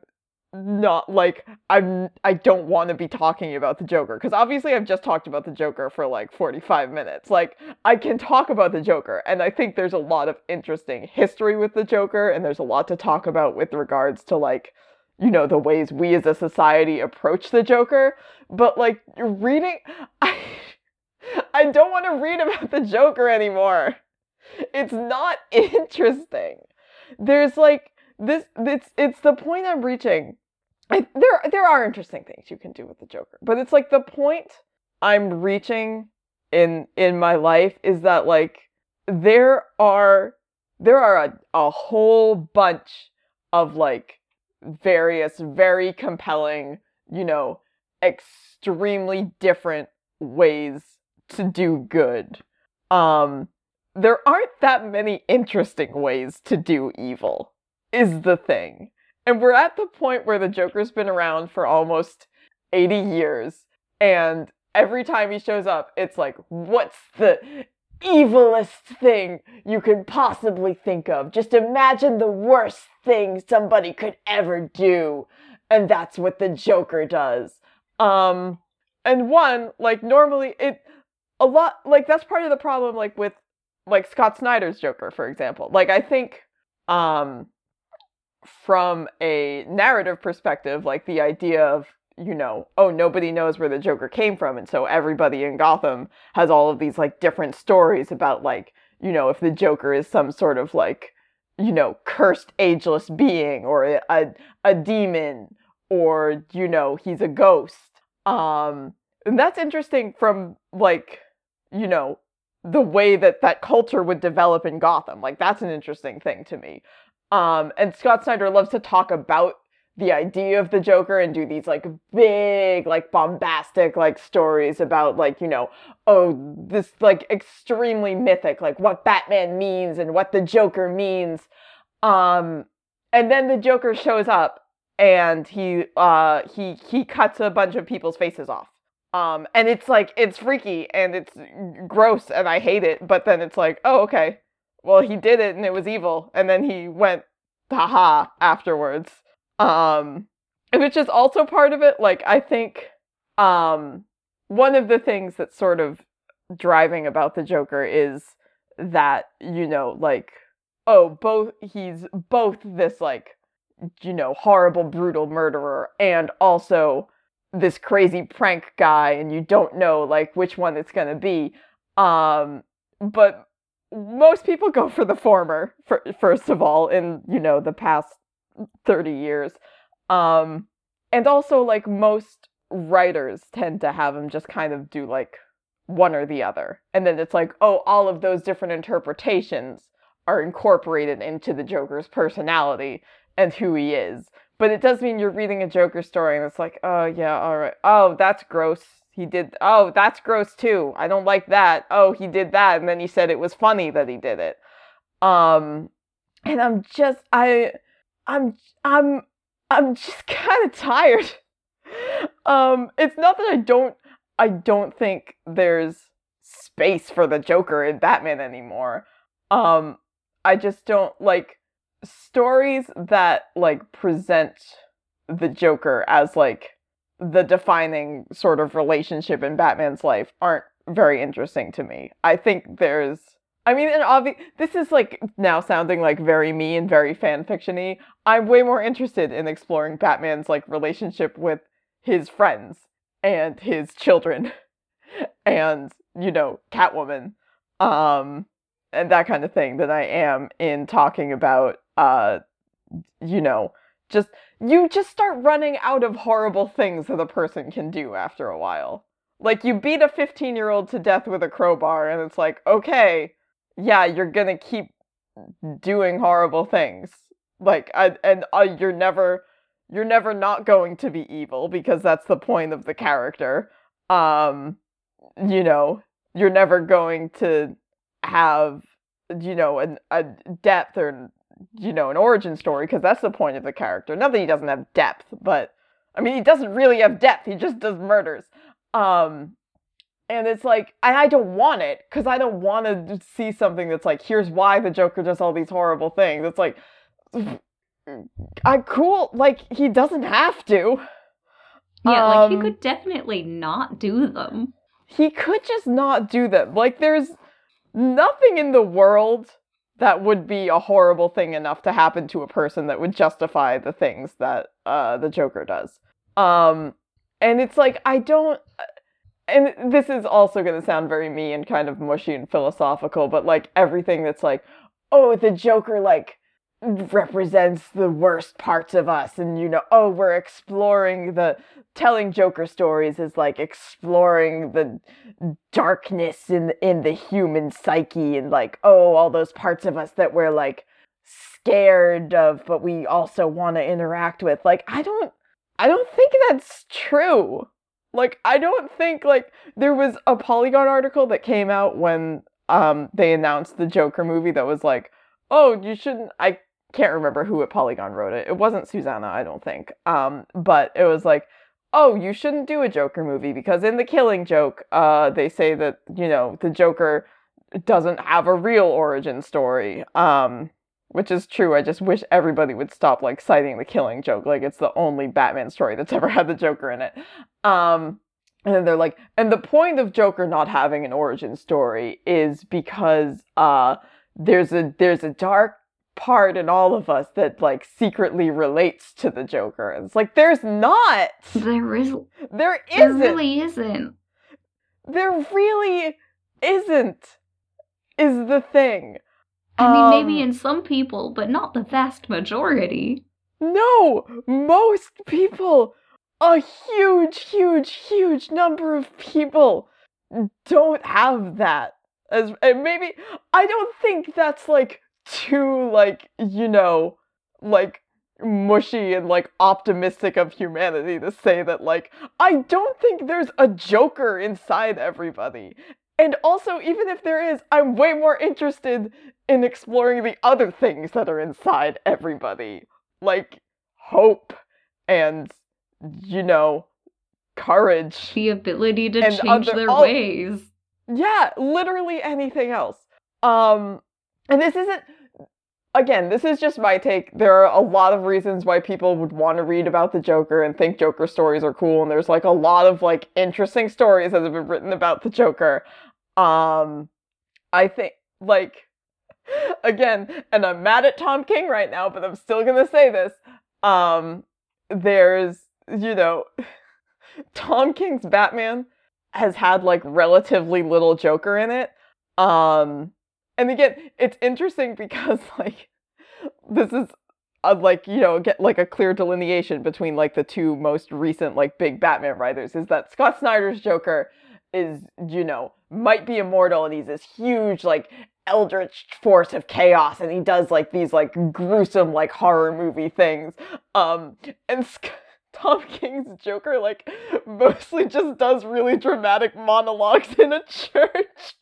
not like i'm i don't want to be talking about the joker because obviously i've just talked about the joker for like 45 minutes like i can talk about the joker and i think there's a lot of interesting history with the joker and there's a lot to talk about with regards to like you know the ways we as a society approach the joker but like reading <laughs> i i don't want to read about the joker anymore it's not <laughs> interesting. There's like this it's it's the point I'm reaching. I, there there are interesting things you can do with the Joker, but it's like the point I'm reaching in in my life is that like there are there are a, a whole bunch of like various very compelling, you know, extremely different ways to do good. Um there aren't that many interesting ways to do evil is the thing. And we're at the point where the Joker's been around for almost 80 years and every time he shows up it's like what's the evilest thing you could possibly think of. Just imagine the worst thing somebody could ever do. And that's what the Joker does. Um and one, like normally it a lot like that's part of the problem like with like Scott Snyder's Joker, for example. Like I think um from a narrative perspective, like the idea of, you know, oh, nobody knows where the Joker came from, and so everybody in Gotham has all of these like different stories about like, you know, if the Joker is some sort of like, you know, cursed ageless being or a a, demon or, you know, he's a ghost. Um and that's interesting from like, you know, the way that that culture would develop in Gotham. Like that's an interesting thing to me. Um, and Scott Snyder loves to talk about the idea of the Joker and do these like big, like bombastic, like stories about like, you know, oh, this like extremely mythic, like what Batman means and what the Joker means. Um, and then the Joker shows up and he uh he he cuts a bunch of people's faces off. Um, and it's like it's freaky and it's gross and I hate it, but then it's like, oh, okay. Well, he did it and it was evil, and then he went haha afterwards. Um, which is also part of it. Like I think um one of the things that's sort of driving about the Joker is that, you know, like oh, both he's both this like you know, horrible brutal murderer and also this crazy prank guy and you don't know like which one it's going to be. Um but most people go for the former for, first of all in, you know, the past 30 years. Um and also like most writers tend to have him just kind of do like one or the other. And then it's like, oh, all of those different interpretations are incorporated into the Joker's personality and who he is. But it does mean you're reading a Joker story and it's like, oh yeah, all right. Oh, that's gross. He did. Oh, that's gross too. I don't like that. Oh, he did that, and then he said it was funny that he did it. Um, and I'm just, I, I'm, I'm, I'm just <laughs> kind of tired. um, it's not that I don't, I don't think there's space for the Joker in Batman anymore. Um, I just don't like stories that like present the Joker as like the defining sort of relationship in Batman's life aren't very interesting to me. I think there's I mean, and obvi- this is like now sounding like very me and very fan fictiony. I'm way more interested in exploring Batman's like relationship with his friends and his children <laughs> and you know Catwoman, um, and that kind of thing than I am in talking about uh, you know, just you just start running out of horrible things that a person can do after a while. Like you beat a 15 year old to death with a crowbar, and it's like, okay, yeah, you're gonna keep doing horrible things. Like, I, and uh, you're never, you're never not going to be evil because that's the point of the character. Um, you know, you're never going to have, you know, an, a depth or you know, an origin story because that's the point of the character. Not that he doesn't have depth, but I mean, he doesn't really have depth. He just does murders. Um, and it's like, I, I don't want it because I don't want to see something that's like, here's why the Joker does all these horrible things. It's like, <sighs> I cool. Like he doesn't have to. Yeah, um, like he could definitely not do them. He could just not do them. Like there's nothing in the world that would be a horrible thing enough to happen to a person that would justify the things that uh, the Joker does. Um, and it's like I don't. And this is also going to sound very me and kind of mushy and philosophical, but like everything that's like, oh, the Joker like represents the worst parts of us. And you know oh we're exploring the telling joker stories is like exploring the darkness in in the human psyche and like oh all those parts of us that we're like scared of but we also want to interact with. Like i don't i don't think that's true. Like I don't think like there was a Polygon article that came out when um they announced the Joker movie that was like, "Oh, you shouldn't I can't remember who at Polygon wrote it. It wasn't Susana, I don't think. Um but it was like, "Oh, you shouldn't do a Joker movie because in the Killing Joke, uh they say that, you know, the Joker doesn't have a real origin story." Um which is true. I just wish everybody would stop like citing the killing joke. Like it's the only Batman story that's <laughs> ever had the Joker in it. Um and then they're like, and the point of Joker not having an origin story is because uh there's a there's a dark part in all of us that like secretly relates to the Joker. It's like there's not. There is There isn't. there really isn't. There really isn't. Is the thing. I mean maybe Um, in some people, but not the vast majority. No, most people, a huge, huge, huge number of people don't have that. As and maybe I don't think that's like too like, you know, like mushy and like optimistic of humanity to say that like I don't think there's a joker inside everybody. And also even if there is, I'm way more interested in exploring the other things that are inside everybody like hope and you know courage The ability to change other- their oh. ways. yeah literally anything else um and this isn't again this is just my take. There are a lot of reasons why people would want to read about the joker and think joker stories are cool and there's like a lot of like interesting stories that have been written about the joker. Um i think like <laughs> again and i'm mad at tom king right now but i'm still gonna say this. Um there's you know <laughs> tom king's batman has had like relatively little joker in it. Um and again it's interesting because <laughs> like this is uh, like you know get like a clear delineation between like the two most recent like big batman writers is that scott snyder's joker is you know might be immortal and he's this huge like eldritch force of chaos and he does like these like gruesome like horror movie things. Um and <laughs> Sc- tom king's joker like <laughs> mostly just does really dramatic monologues in a church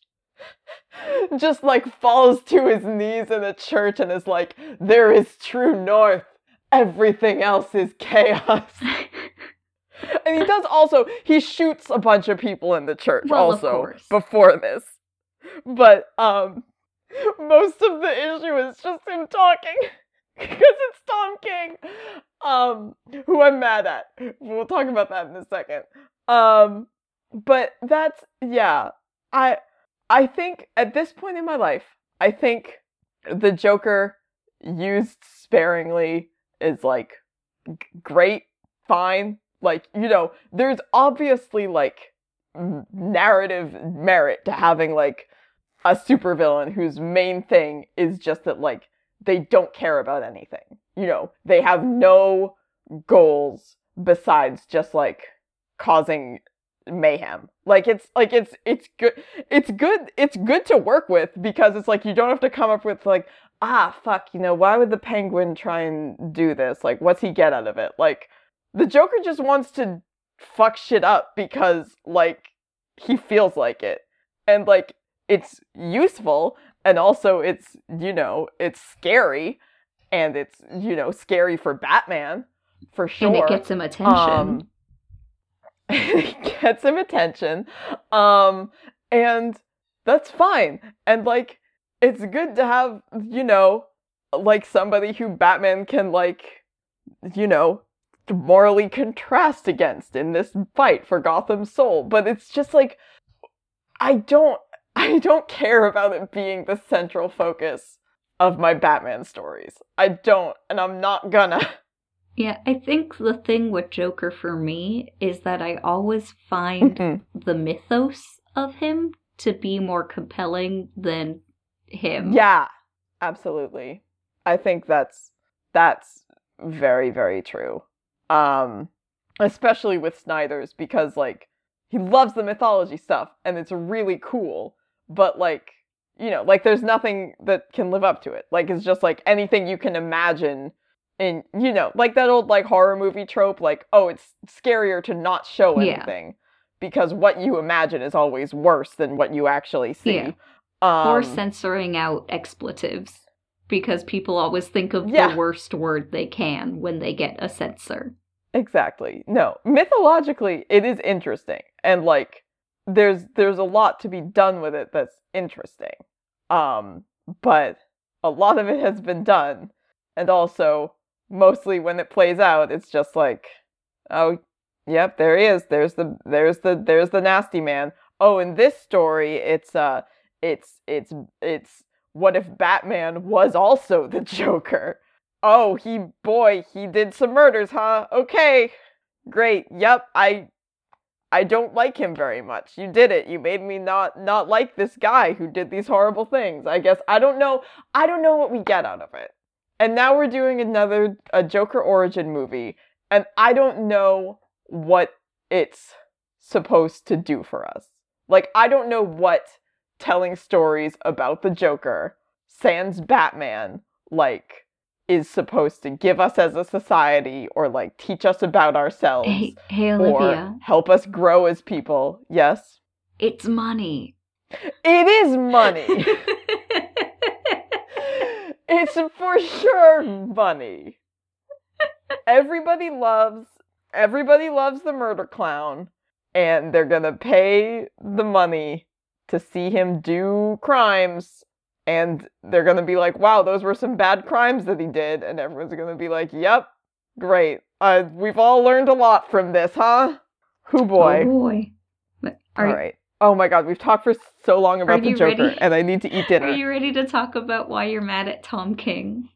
<laughs> just like falls to his knees in the church and is like there is true north. Everything else is chaos. <laughs> And he does also he shoots a bunch of people in the church Well, also before this. But um most of the issue is just him talking <laughs> because it's Tom King um who I'm mad at. We'll talk about that in a second. Um but that's yeah I I think at this point in my life I think the Joker used sparingly is like g- great fine like you know there's obviously like narrative merit to having like a supervillain whose main thing is just that like they don't care about anything you know? They have no goals besides just like causing mayhem. Like it's like it's it's good it's good it's good to work with because it's like you don't have to come up with like ah fuck you know why would the penguin try and do this? Like what's he get out of it? Like the joker just wants to fuck shit up because like he feels like it. And like it's useful and also it's you know it's scary and it's you know scary for batman for sure And it gets him attention. um, <laughs> gets him attention. Um, and that's fine. And like, it's good to have, you know, like somebody who Batman can like, you know, morally contrast against in this fight for Gotham's soul. But it's just like, I don't, <laughs> I don't care about it being the central focus of my Batman stories. I don't, and I'm not gonna. Yeah, I think the thing with Joker for me is that I always find Mhm. the mythos of him to be more compelling than him. Yeah, absolutely. I think that's that's very very true. Um especially with Snyder's because like he loves the mythology stuff and it's really cool, but like you know, like there's nothing that can live up to it. Like it's just like anything you can imagine and you know, like that old like horror movie trope, like, oh, it's scarier to not show Yeah. anything because what you imagine is always worse than what you actually see. Yeah. Um, or censoring out expletives because people always think of Yeah. the worst word they can when they get a censor. Exactly. No, mythologically, it is interesting, and like, there's there's a lot to be done with it that's interesting. Um, but a lot of it has been done, and also mostly when it plays out, it's just like, oh, yep, there he is. There's the there's the there's the nasty man. Oh, in this story, it's uh, it's it's it's what if Batman was also the <laughs> Joker? Oh, he boy, he did some murders, huh? Okay. Great. Yep, I I don't like him very much. You did it. You made me not not like this guy who did these horrible things. I guess I don't know I don't know what we get out of it. And now we're doing another a Joker origin movie and I don't know what it's supposed to do for us. Like I don't know what telling stories about the Joker sans Batman like is supposed to give us as a society or like teach us about ourselves Hey, hey or Olivia, help us grow as people. Yes. it's money. It is money. <laughs> it's for sure money. Everybody loves everybody loves the murder clown and they're going to pay the money to see him do crimes and they're going to be like, "Wow, those were some bad crimes that he did." And everyone's going to be like, "Yep. Great. Uh we've all learned a lot from this, huh?" Who boy. Oh boy. But are, All right. Oh my god, we've talked for so long about the Joker, ready? and I need to eat dinner. are you ready to talk about why you're mad at Tom King?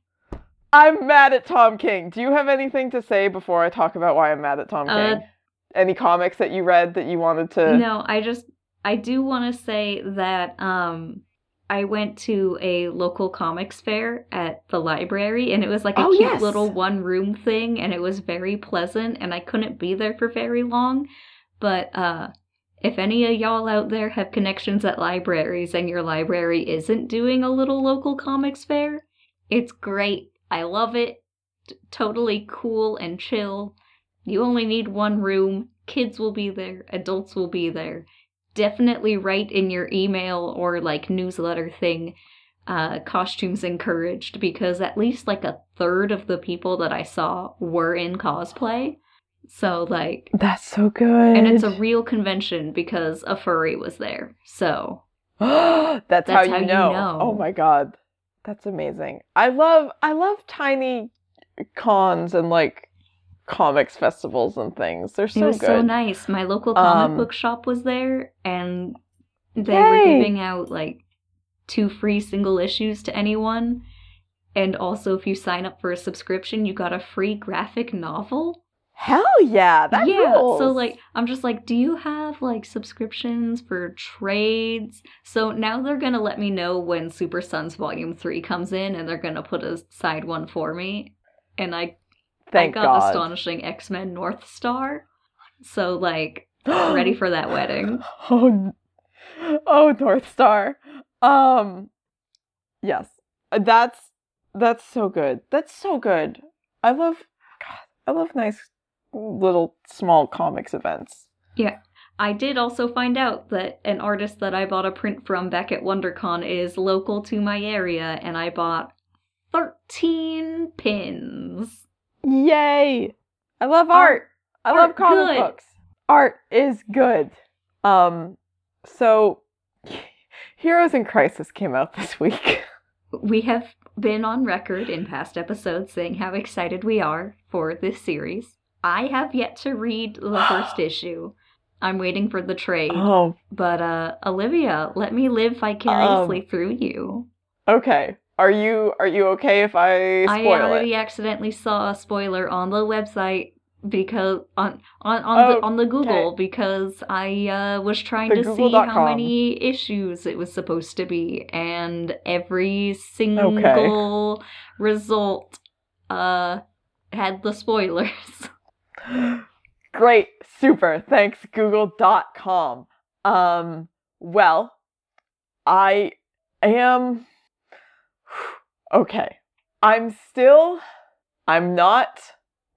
I'm mad at Tom King. Do you have anything to say before I talk about why I'm mad at Tom Uh, King? Any comics that you read that you wanted to? No, I just I do want to say that um I went to a local comics fair at the library and it was like a Oh, cute yes. little one room thing and it was very pleasant and I couldn't be there for very long. But uh if any of y'all out there have connections at libraries and your library isn't doing a little local comics fair, it's great. I love it. T- totally cool and chill. You only need one room. Kids will be there, adults will be there. Definitely write in your email or like newsletter thing uh, costumes encouraged because at least like a third of the people that I saw were in cosplay. So, like, That's so good. and it's a real convention because a furry was there. So, <gasps> that's, how, That's you, how you know. know. Oh my god. That's amazing. I love I love tiny cons and like comics festivals and things. They're so it was good. so nice. My local comic Um, book shop was there, and they were giving out like two free single issues to anyone. And also, if you sign up for a subscription, you got a free graphic novel. Hell yeah, that yeah, rules. so like, I'm just like, do you have like subscriptions for trades? So now they're gonna let me know when Super Sons Volume 3 comes in, and they're gonna put aside one for me. And I Thank I got God. Astonishing X Men North Star. So like ready for that wedding. <gasps> Oh, oh, North Star. Um, yes, Uh, that's that's so good. That's so good. I love, God, I love nice little small comics events. Yeah. I did also find out that an artist that I bought a print from back at WonderCon is local to my area, and I bought 13 pins. Yay! I love art. Art- I love comic good. books. Art is good. Um, so <laughs> Heroes in Crisis came out this <laughs> week. We have been on record in past episodes saying how excited we are for this series. I have yet to read the <gasps> first issue. I'm waiting for the trade. Oh, But uh Olivia, let me live vicariously Um, through you. okay. Are you are you okay if I spoil it? I already it? accidentally saw a spoiler on the website because on on on the Oh, on the Google because I uh, was trying The to see Google.com. how many issues it was supposed to be, and every single result uh had the spoilers. <laughs> Great, super. Thanks, Google.com. Um, well, I am okay. I'm still I'm not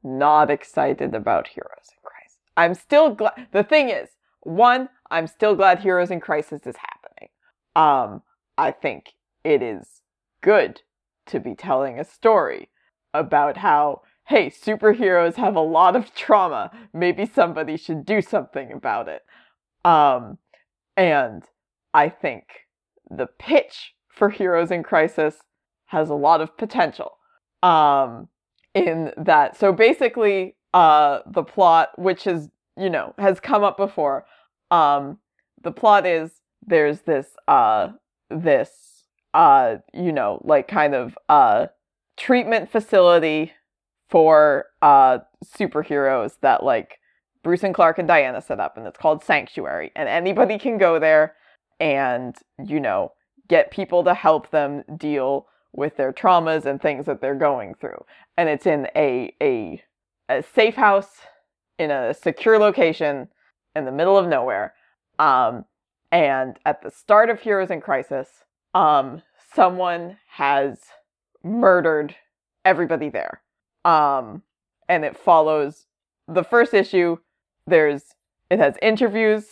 not excited about Heroes in Crisis. I'm still glad. The thing is, one, I'm still glad Heroes in Crisis is happening. Um, I think it is good to be telling a story about how, hey, superheroes have a lot of trauma. Maybe somebody should do something about it. Um, and I think the pitch for Heroes in Crisis has a lot of potential. Um, in that, so basically, uh, the plot, which is, you know, has come up before, um, the plot is there's this, uh, this, uh, you know, like kind of, uh, treatment facility for, uh, superheroes that, like, Bruce and Clark and Diana set up, and it's called Sanctuary. And anybody can go there and, you know, get people to help them deal with their traumas and things that they're going through. And it's in a a, a safe house in a secure location in the middle of nowhere. Um, and at the start of Heroes in Crisis, um, someone has murdered everybody there. Um, and it follows the first issue. There's it has interviews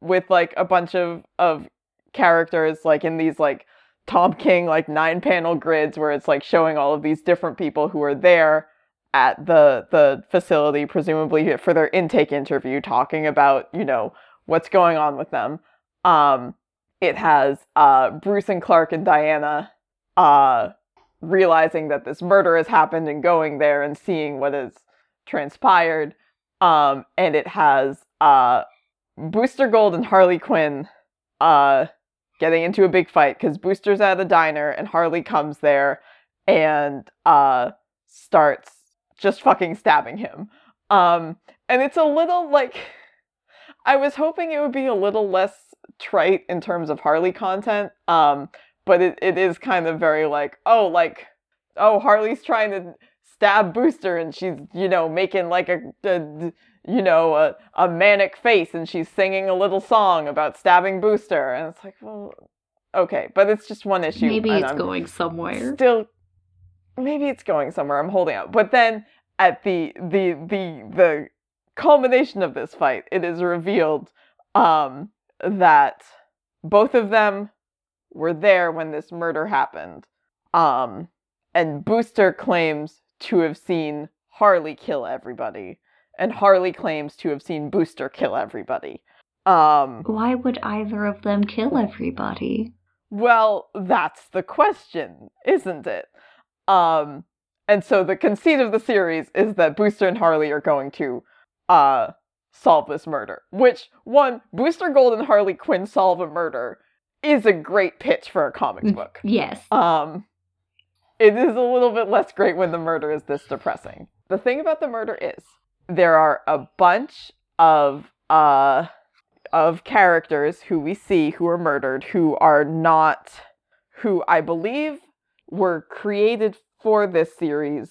with like a bunch of of characters like in these like Tom King like nine panel grids where it's like showing all of these different people who are there at the the facility presumably for their intake interview talking about, you know, what's going on with them. Um it has uh Bruce and Clark and Diana uh realizing that this murder has happened and going there and seeing what has transpired. Um and it has uh Booster Gold and Harley Quinn uh getting into a big fight because Booster's at a diner and Harley comes there and uh starts just fucking stabbing him. Um and it's a little like I was hoping it would be a little less trite in terms of Harley content. Um but it, it is kind of very like, oh like oh Harley's trying to stab Booster and she's, you know, making like a, a you know, a, a manic face and she's singing a little song about stabbing Booster. And it's like, well, okay, but it's just one issue. Maybe it's I'm going somewhere. Still, maybe it's going somewhere. I'm holding out. But then at the, the, the, the culmination of this fight, it is revealed um, that both of them were there when this murder happened. Um, and Booster claims to have seen Harley kill everybody and Harley claims to have seen Booster kill everybody. Um, Why would either of them kill everybody? well, that's the question, isn't it? Um, and so the conceit of the series is that Booster and Harley are going to uh, solve this murder. Which, one, Booster Gold and Harley Quinn solve a murder is a great pitch for a comic book. Yes. Um, it is a little bit less great when the murder is this depressing. The thing about the murder is there are a bunch of uh of characters who we see who are murdered who are not who I believe were created for this series.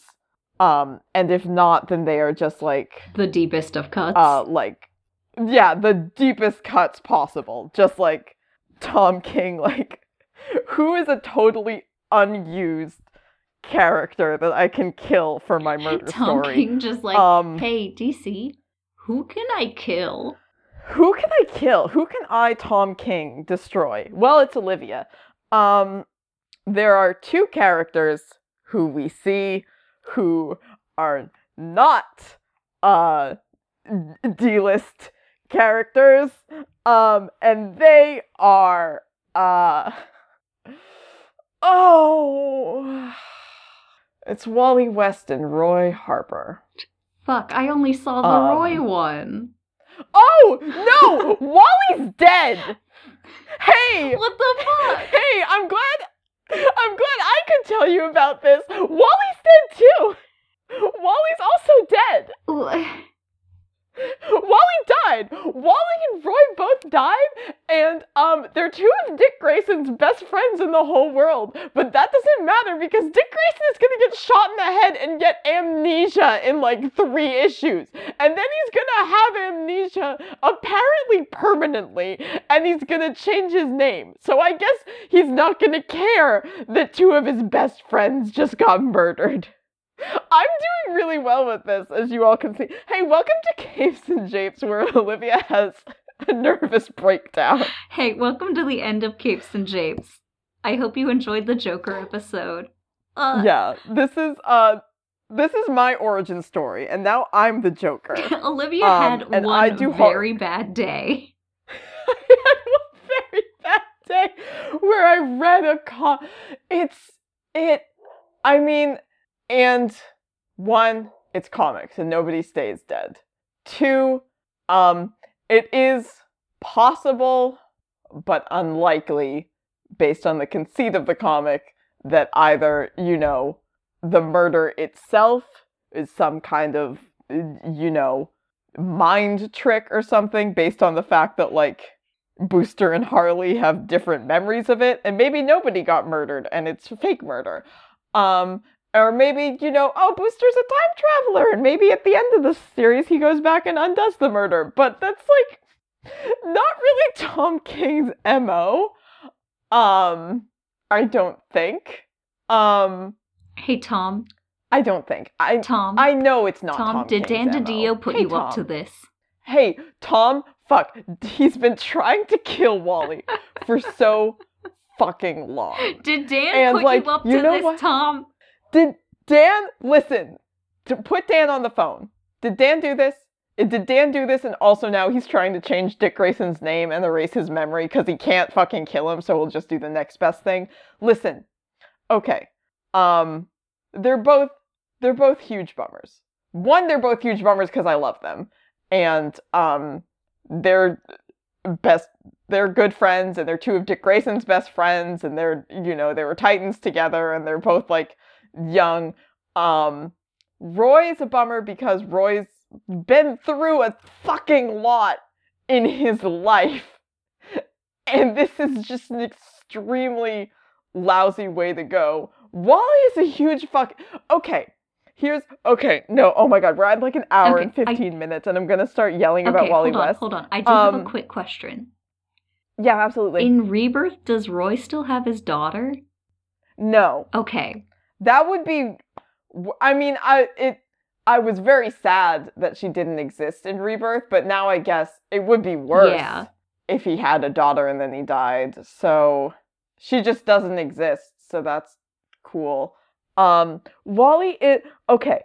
Um, and if not, then they are just like The deepest of cuts. uh like yeah, the deepest cuts possible. Just like Tom King, like who is a totally unused character that I can kill for my <laughs> murder Tom story. King just like, um hey, DC, who can I kill? Who can I kill? Who can I, Tom King, destroy? Well, it's Olivia. Um, there are two characters who we see who are not uh D-list characters. Um, and they are uh <sighs> oh it's Wally West and Roy Harper. Fuck, I only saw the Um, Roy one. Oh no! <laughs> Wally's dead. Hey, What the fuck? hey! I'm glad. I'm glad I could tell you about this. Wally's dead too. Wally's also dead. Wally died. Wally and Roy both died, and um, they're two of Dick Grayson's best friends in the whole world. But that doesn't matter because Dick Grayson is gonna get shot in the head and get amnesia in like three issues, and then he's gonna have amnesia apparently permanently, and he's gonna change his name. So I guess he's not gonna care that two of his best friends just got murdered. <laughs> I'm doing really well with this, as you all can see. Hey, welcome to Capes and Japes, where <laughs> Olivia has a nervous breakdown. Hey, welcome to the end of Capes and Japes. I hope you enjoyed the Joker episode. Uh, Yeah, this is uh this is my origin story, and now I'm the Joker. <laughs> Olivia Um, had one I do very bad day. <laughs> I had one very bad day where I read a con. It's it. I mean, and one, it's comics and nobody stays dead. Two, um, it is possible, but unlikely, based on the conceit of the comic, that either you know the murder itself is some kind of you know mind trick or something based on the fact that like Booster and Harley have different memories of it and maybe nobody got murdered and it's fake murder. Um or maybe, you know, oh, Booster's a time traveler and maybe at the end of the series he goes back and undoes the murder. But that's like not really <laughs> Tom King's MO. Um I don't think. Um Hey, Tom. I don't think. I Tom. I know it's not Tom, Tom, did Dan King's MO. DiDio put Hey, you up to this? Hey, Tom, fuck. He's been trying to kill Wally <laughs> for so fucking long. Did Dan And, put like, you up you to know this, what? Tom? Did Dan listen? To put Dan on the phone. Did Dan do this? Did Dan do this and also now he's trying to change Dick Grayson's name and erase his memory because he can't fucking kill him, so we'll just do the next best thing? Listen. Okay. Um they're both they're both huge bummers. One, they're both huge bummers because I love them. And um they're best they're good friends and they're two of Dick Grayson's best friends and they're you know, they were titans together and they're both like young. Um Roy's a bummer because Roy's been through a fucking lot in his life. <laughs> And this is just an extremely lousy way to go. Wally is a huge fuck. Okay, here's okay. No, oh my god, we're at like an hour Okay, and I- fifteen minutes, and I'm gonna start yelling about okay, Wally hold on, West. hold on. I do have a Um, quick question. Yeah, absolutely. In Rebirth, does Roy still have his daughter? no, Okay. That would be. I mean, I it. I was very sad that she didn't exist in Rebirth, but now I guess it would be worse Yeah. if he had a daughter and then he died. So she just doesn't exist. So that's cool. Um, Wally, it okay.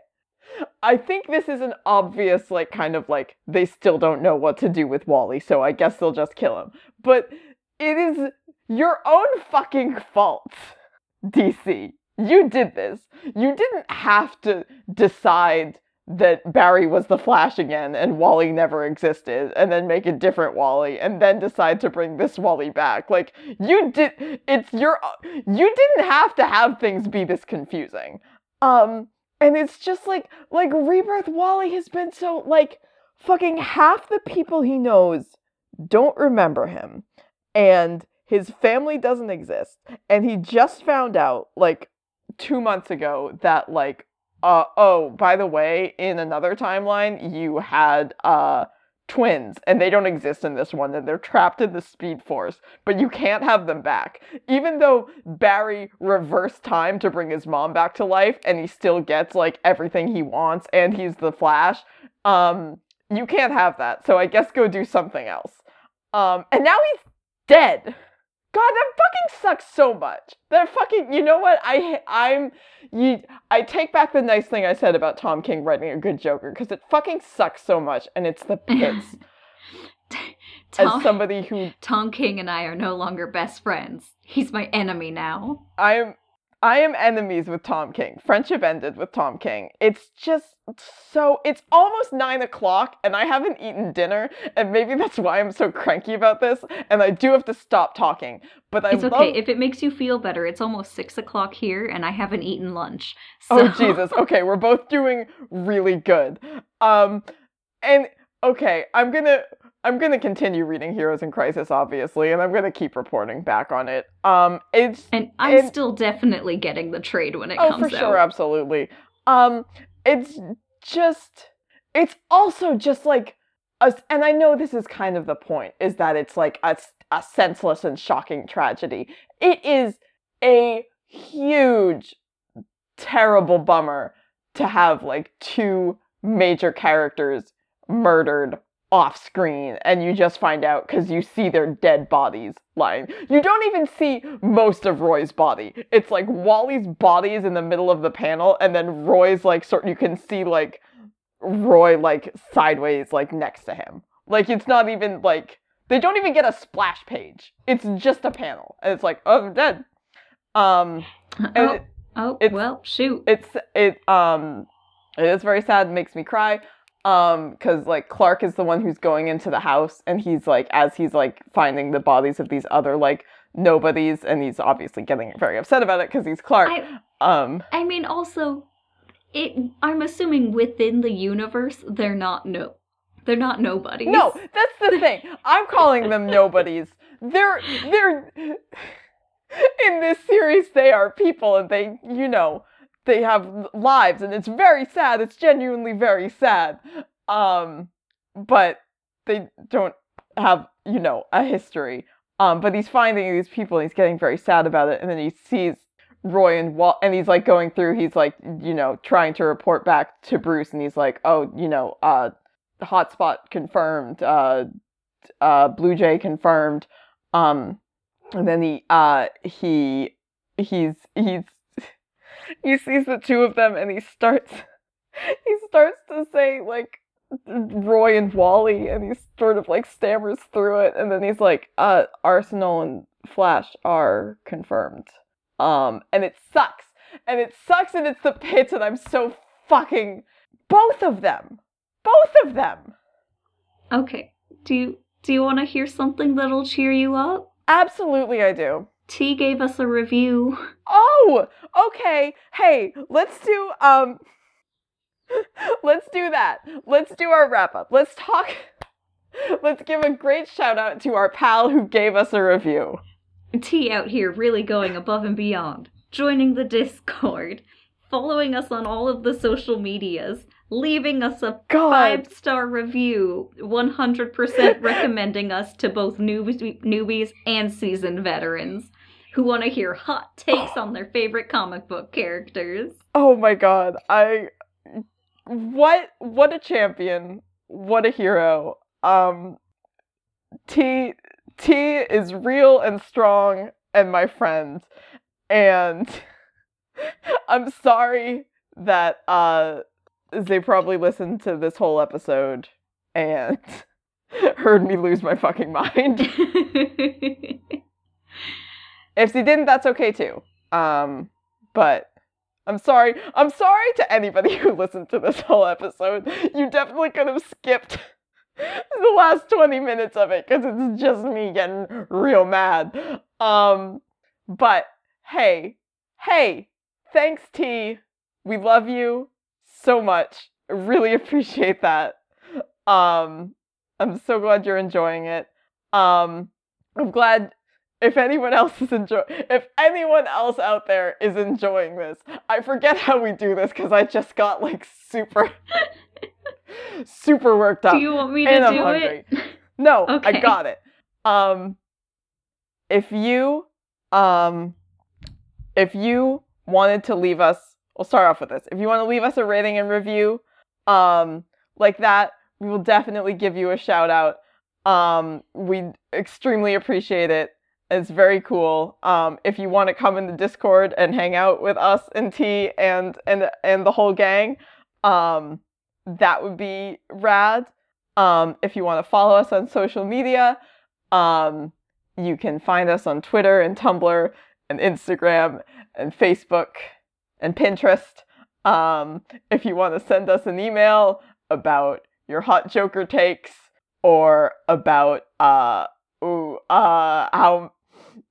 I think this is an obvious, like, kind of like they still don't know what to do with Wally, so I guess they'll just kill him. But it is your own fucking fault, <laughs> DC. You did this. You didn't have to decide that Barry was the Flash again and Wally never existed, and then make a different Wally, and then decide to bring this Wally back. Like, you did. It's your. You didn't have to have things be this confusing. Um, and it's just like, like Rebirth Wally has been so, like, fucking half the people he knows don't remember him. And his family doesn't exist. And he just found out, like, two months ago that, like, uh, oh, by the way, in another timeline, you had, uh, twins, and they don't exist in this one, and they're trapped in the Speed Force, but you can't have them back. Even though Barry reversed time to bring his mom back to life, and he still gets, like, everything he wants, and he's the Flash, um, you can't have that, so I guess go do something else. Um, and now he's dead. God, that fucking sucks so much. That fucking, you know what? I, I'm, you, I take back the nice thing I said about Tom King writing a good Joker because it fucking sucks so much, and it's the pits. <laughs> Tom, As somebody who Tom King and I are no longer best friends. He's my enemy now. I am, I am enemies with Tom King. Friendship ended with Tom King. It's just so. It's almost nine o'clock, and I haven't eaten dinner, and maybe that's why I'm so cranky about this. And I do have to stop talking. But I It's love okay. If it makes you feel better, it's almost six o'clock here and I haven't eaten lunch. So Oh Jesus. <laughs> Okay, we're both doing really good. Um and okay, I'm going to I'm going to continue reading Heroes in Crisis obviously, and I'm going to keep reporting back on it. Um it's And I'm And- still definitely getting the trade when it comes. Oh, comes for out. sure, absolutely. Um it's just it's also just like a, and I know this is kind of the point is that it's like a, a senseless and shocking tragedy. It is a huge terrible bummer to have like two major characters murdered off screen and you just find out because you see their dead bodies lying. You don't even see most of Roy's body. It's like Wally's body is in the middle of the panel and then Roy's like sort you can see like Roy like sideways like next to him. Like it's not even like they don't even get a splash page. It's just a panel. And it's like, oh I'm dead. Um <laughs> Oh, it- oh well, shoot. it's it um it is very sad makes me cry um because like clark is the one who's going into the house and he's like as he's like finding the bodies of these other like nobodies and he's obviously getting very upset about it because he's clark I, um I mean, also, it. I'm assuming within the universe, they're not no, they're not nobodies. no that's the <laughs> thing i'm calling them nobodies they're they're <laughs> in this series they are people and they you know they have lives and it's very sad it's genuinely very sad. Um but they don't have you know a history. Um but he's finding these people and he's getting very sad about it and then he sees roy and walt and he's like going through he's like you know trying to report back to bruce and he's like oh you know uh hotspot confirmed uh uh blue jay confirmed. Um and then he uh he he's he's he sees the two of them and he starts he starts to say like Roy and Wally and he sort of like stammers through it and then he's like uh Arsenal and Flash are confirmed. Um and it sucks. And it sucks and it's the pits and I'm so fucking both of them. Both of them. Okay. Do you do you want to hear something that'll cheer you up? Absolutely I do. T gave us a review. Oh, okay. Hey, let's do um <laughs> let's do that. Let's do our wrap up. Let's talk <laughs> Let's give a great shout out to our pal who gave us a review. T out here really going above and beyond, joining the Discord, following us on all of the social medias, leaving us a God. five star review, 100% recommending us to both newbies, newbies and seasoned veterans who want to hear hot <gasps> takes on their favorite comic book characters. Oh my god. I what what a champion. What a hero. Um T T is real and strong and my friend. And <laughs> I'm sorry that uh they probably listened to this whole episode and <laughs> heard me lose my fucking mind. <laughs> if they didn't, that's okay too. Um, but I'm sorry. I'm sorry to anybody <laughs> who listened to this whole episode. You definitely could have skipped <laughs> the last 20 minutes of it because it's just me getting real mad. Um, but hey, hey, thanks T. We love you so much. Really appreciate that. Um, I'm so glad you're enjoying it. Um, I'm glad if anyone else is enjoy if anyone else out there is enjoying this. I forget how we do this because I just got like super super worked up. do you want me to and I'm do hungry. it? No, I got it. Um if you um if you wanted to leave us we'll start off with this. If you want to leave us a rating and review um like that, we will definitely give you a shout out. Um we extremely appreciate it. It's very cool. Um if you want to come in the Discord and hang out with us and T and and and the whole gang, um that would be rad. Um, if you want to follow us on social media, um, you can find us on Twitter and Tumblr and Instagram and Facebook and Pinterest. Um, if you want to send us an email about your hot Joker takes or about uh, uh, how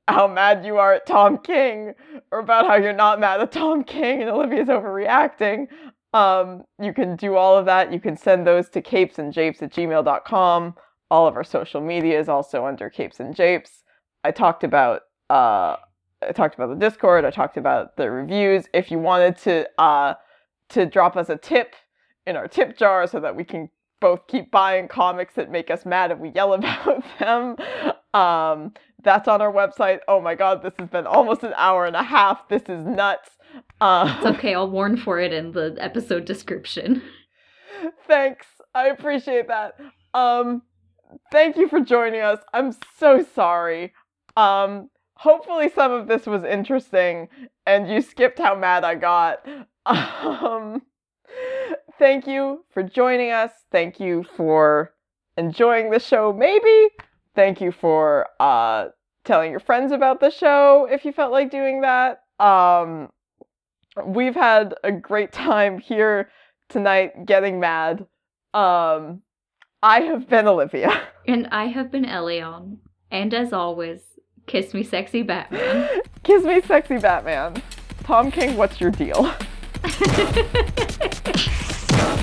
how mad you are at Tom King or about how you're not mad at Tom King and Olivia's overreacting, um, you can do all of that. You can send those to capesandjapes at gmail.com. All of our social media is also under capes and japes. I talked about uh, I talked about the Discord. I talked about the reviews. If you wanted to uh, to drop us a tip in our tip jar so that we can both keep buying comics that make us mad if we yell <laughs> about them, um, that's on our website. Oh my god, this has been almost an hour and a half. This is nuts. Uh, It's okay, I'll warn for it in the episode description. <laughs> Thanks. I appreciate that. Um thank you for joining us. I'm so sorry. Um hopefully some of this was interesting and you skipped how mad I got. <laughs> Um thank you for joining us. Thank you for enjoying the show maybe. Thank you for uh telling your friends about the show if you felt like doing that. Um we've had a great time here tonight getting mad. Um, I have been Olivia. <laughs> And I have been Elion. And as always, kiss me sexy Batman. <laughs> Kiss me, sexy Batman. Tom King, what's your deal? <laughs>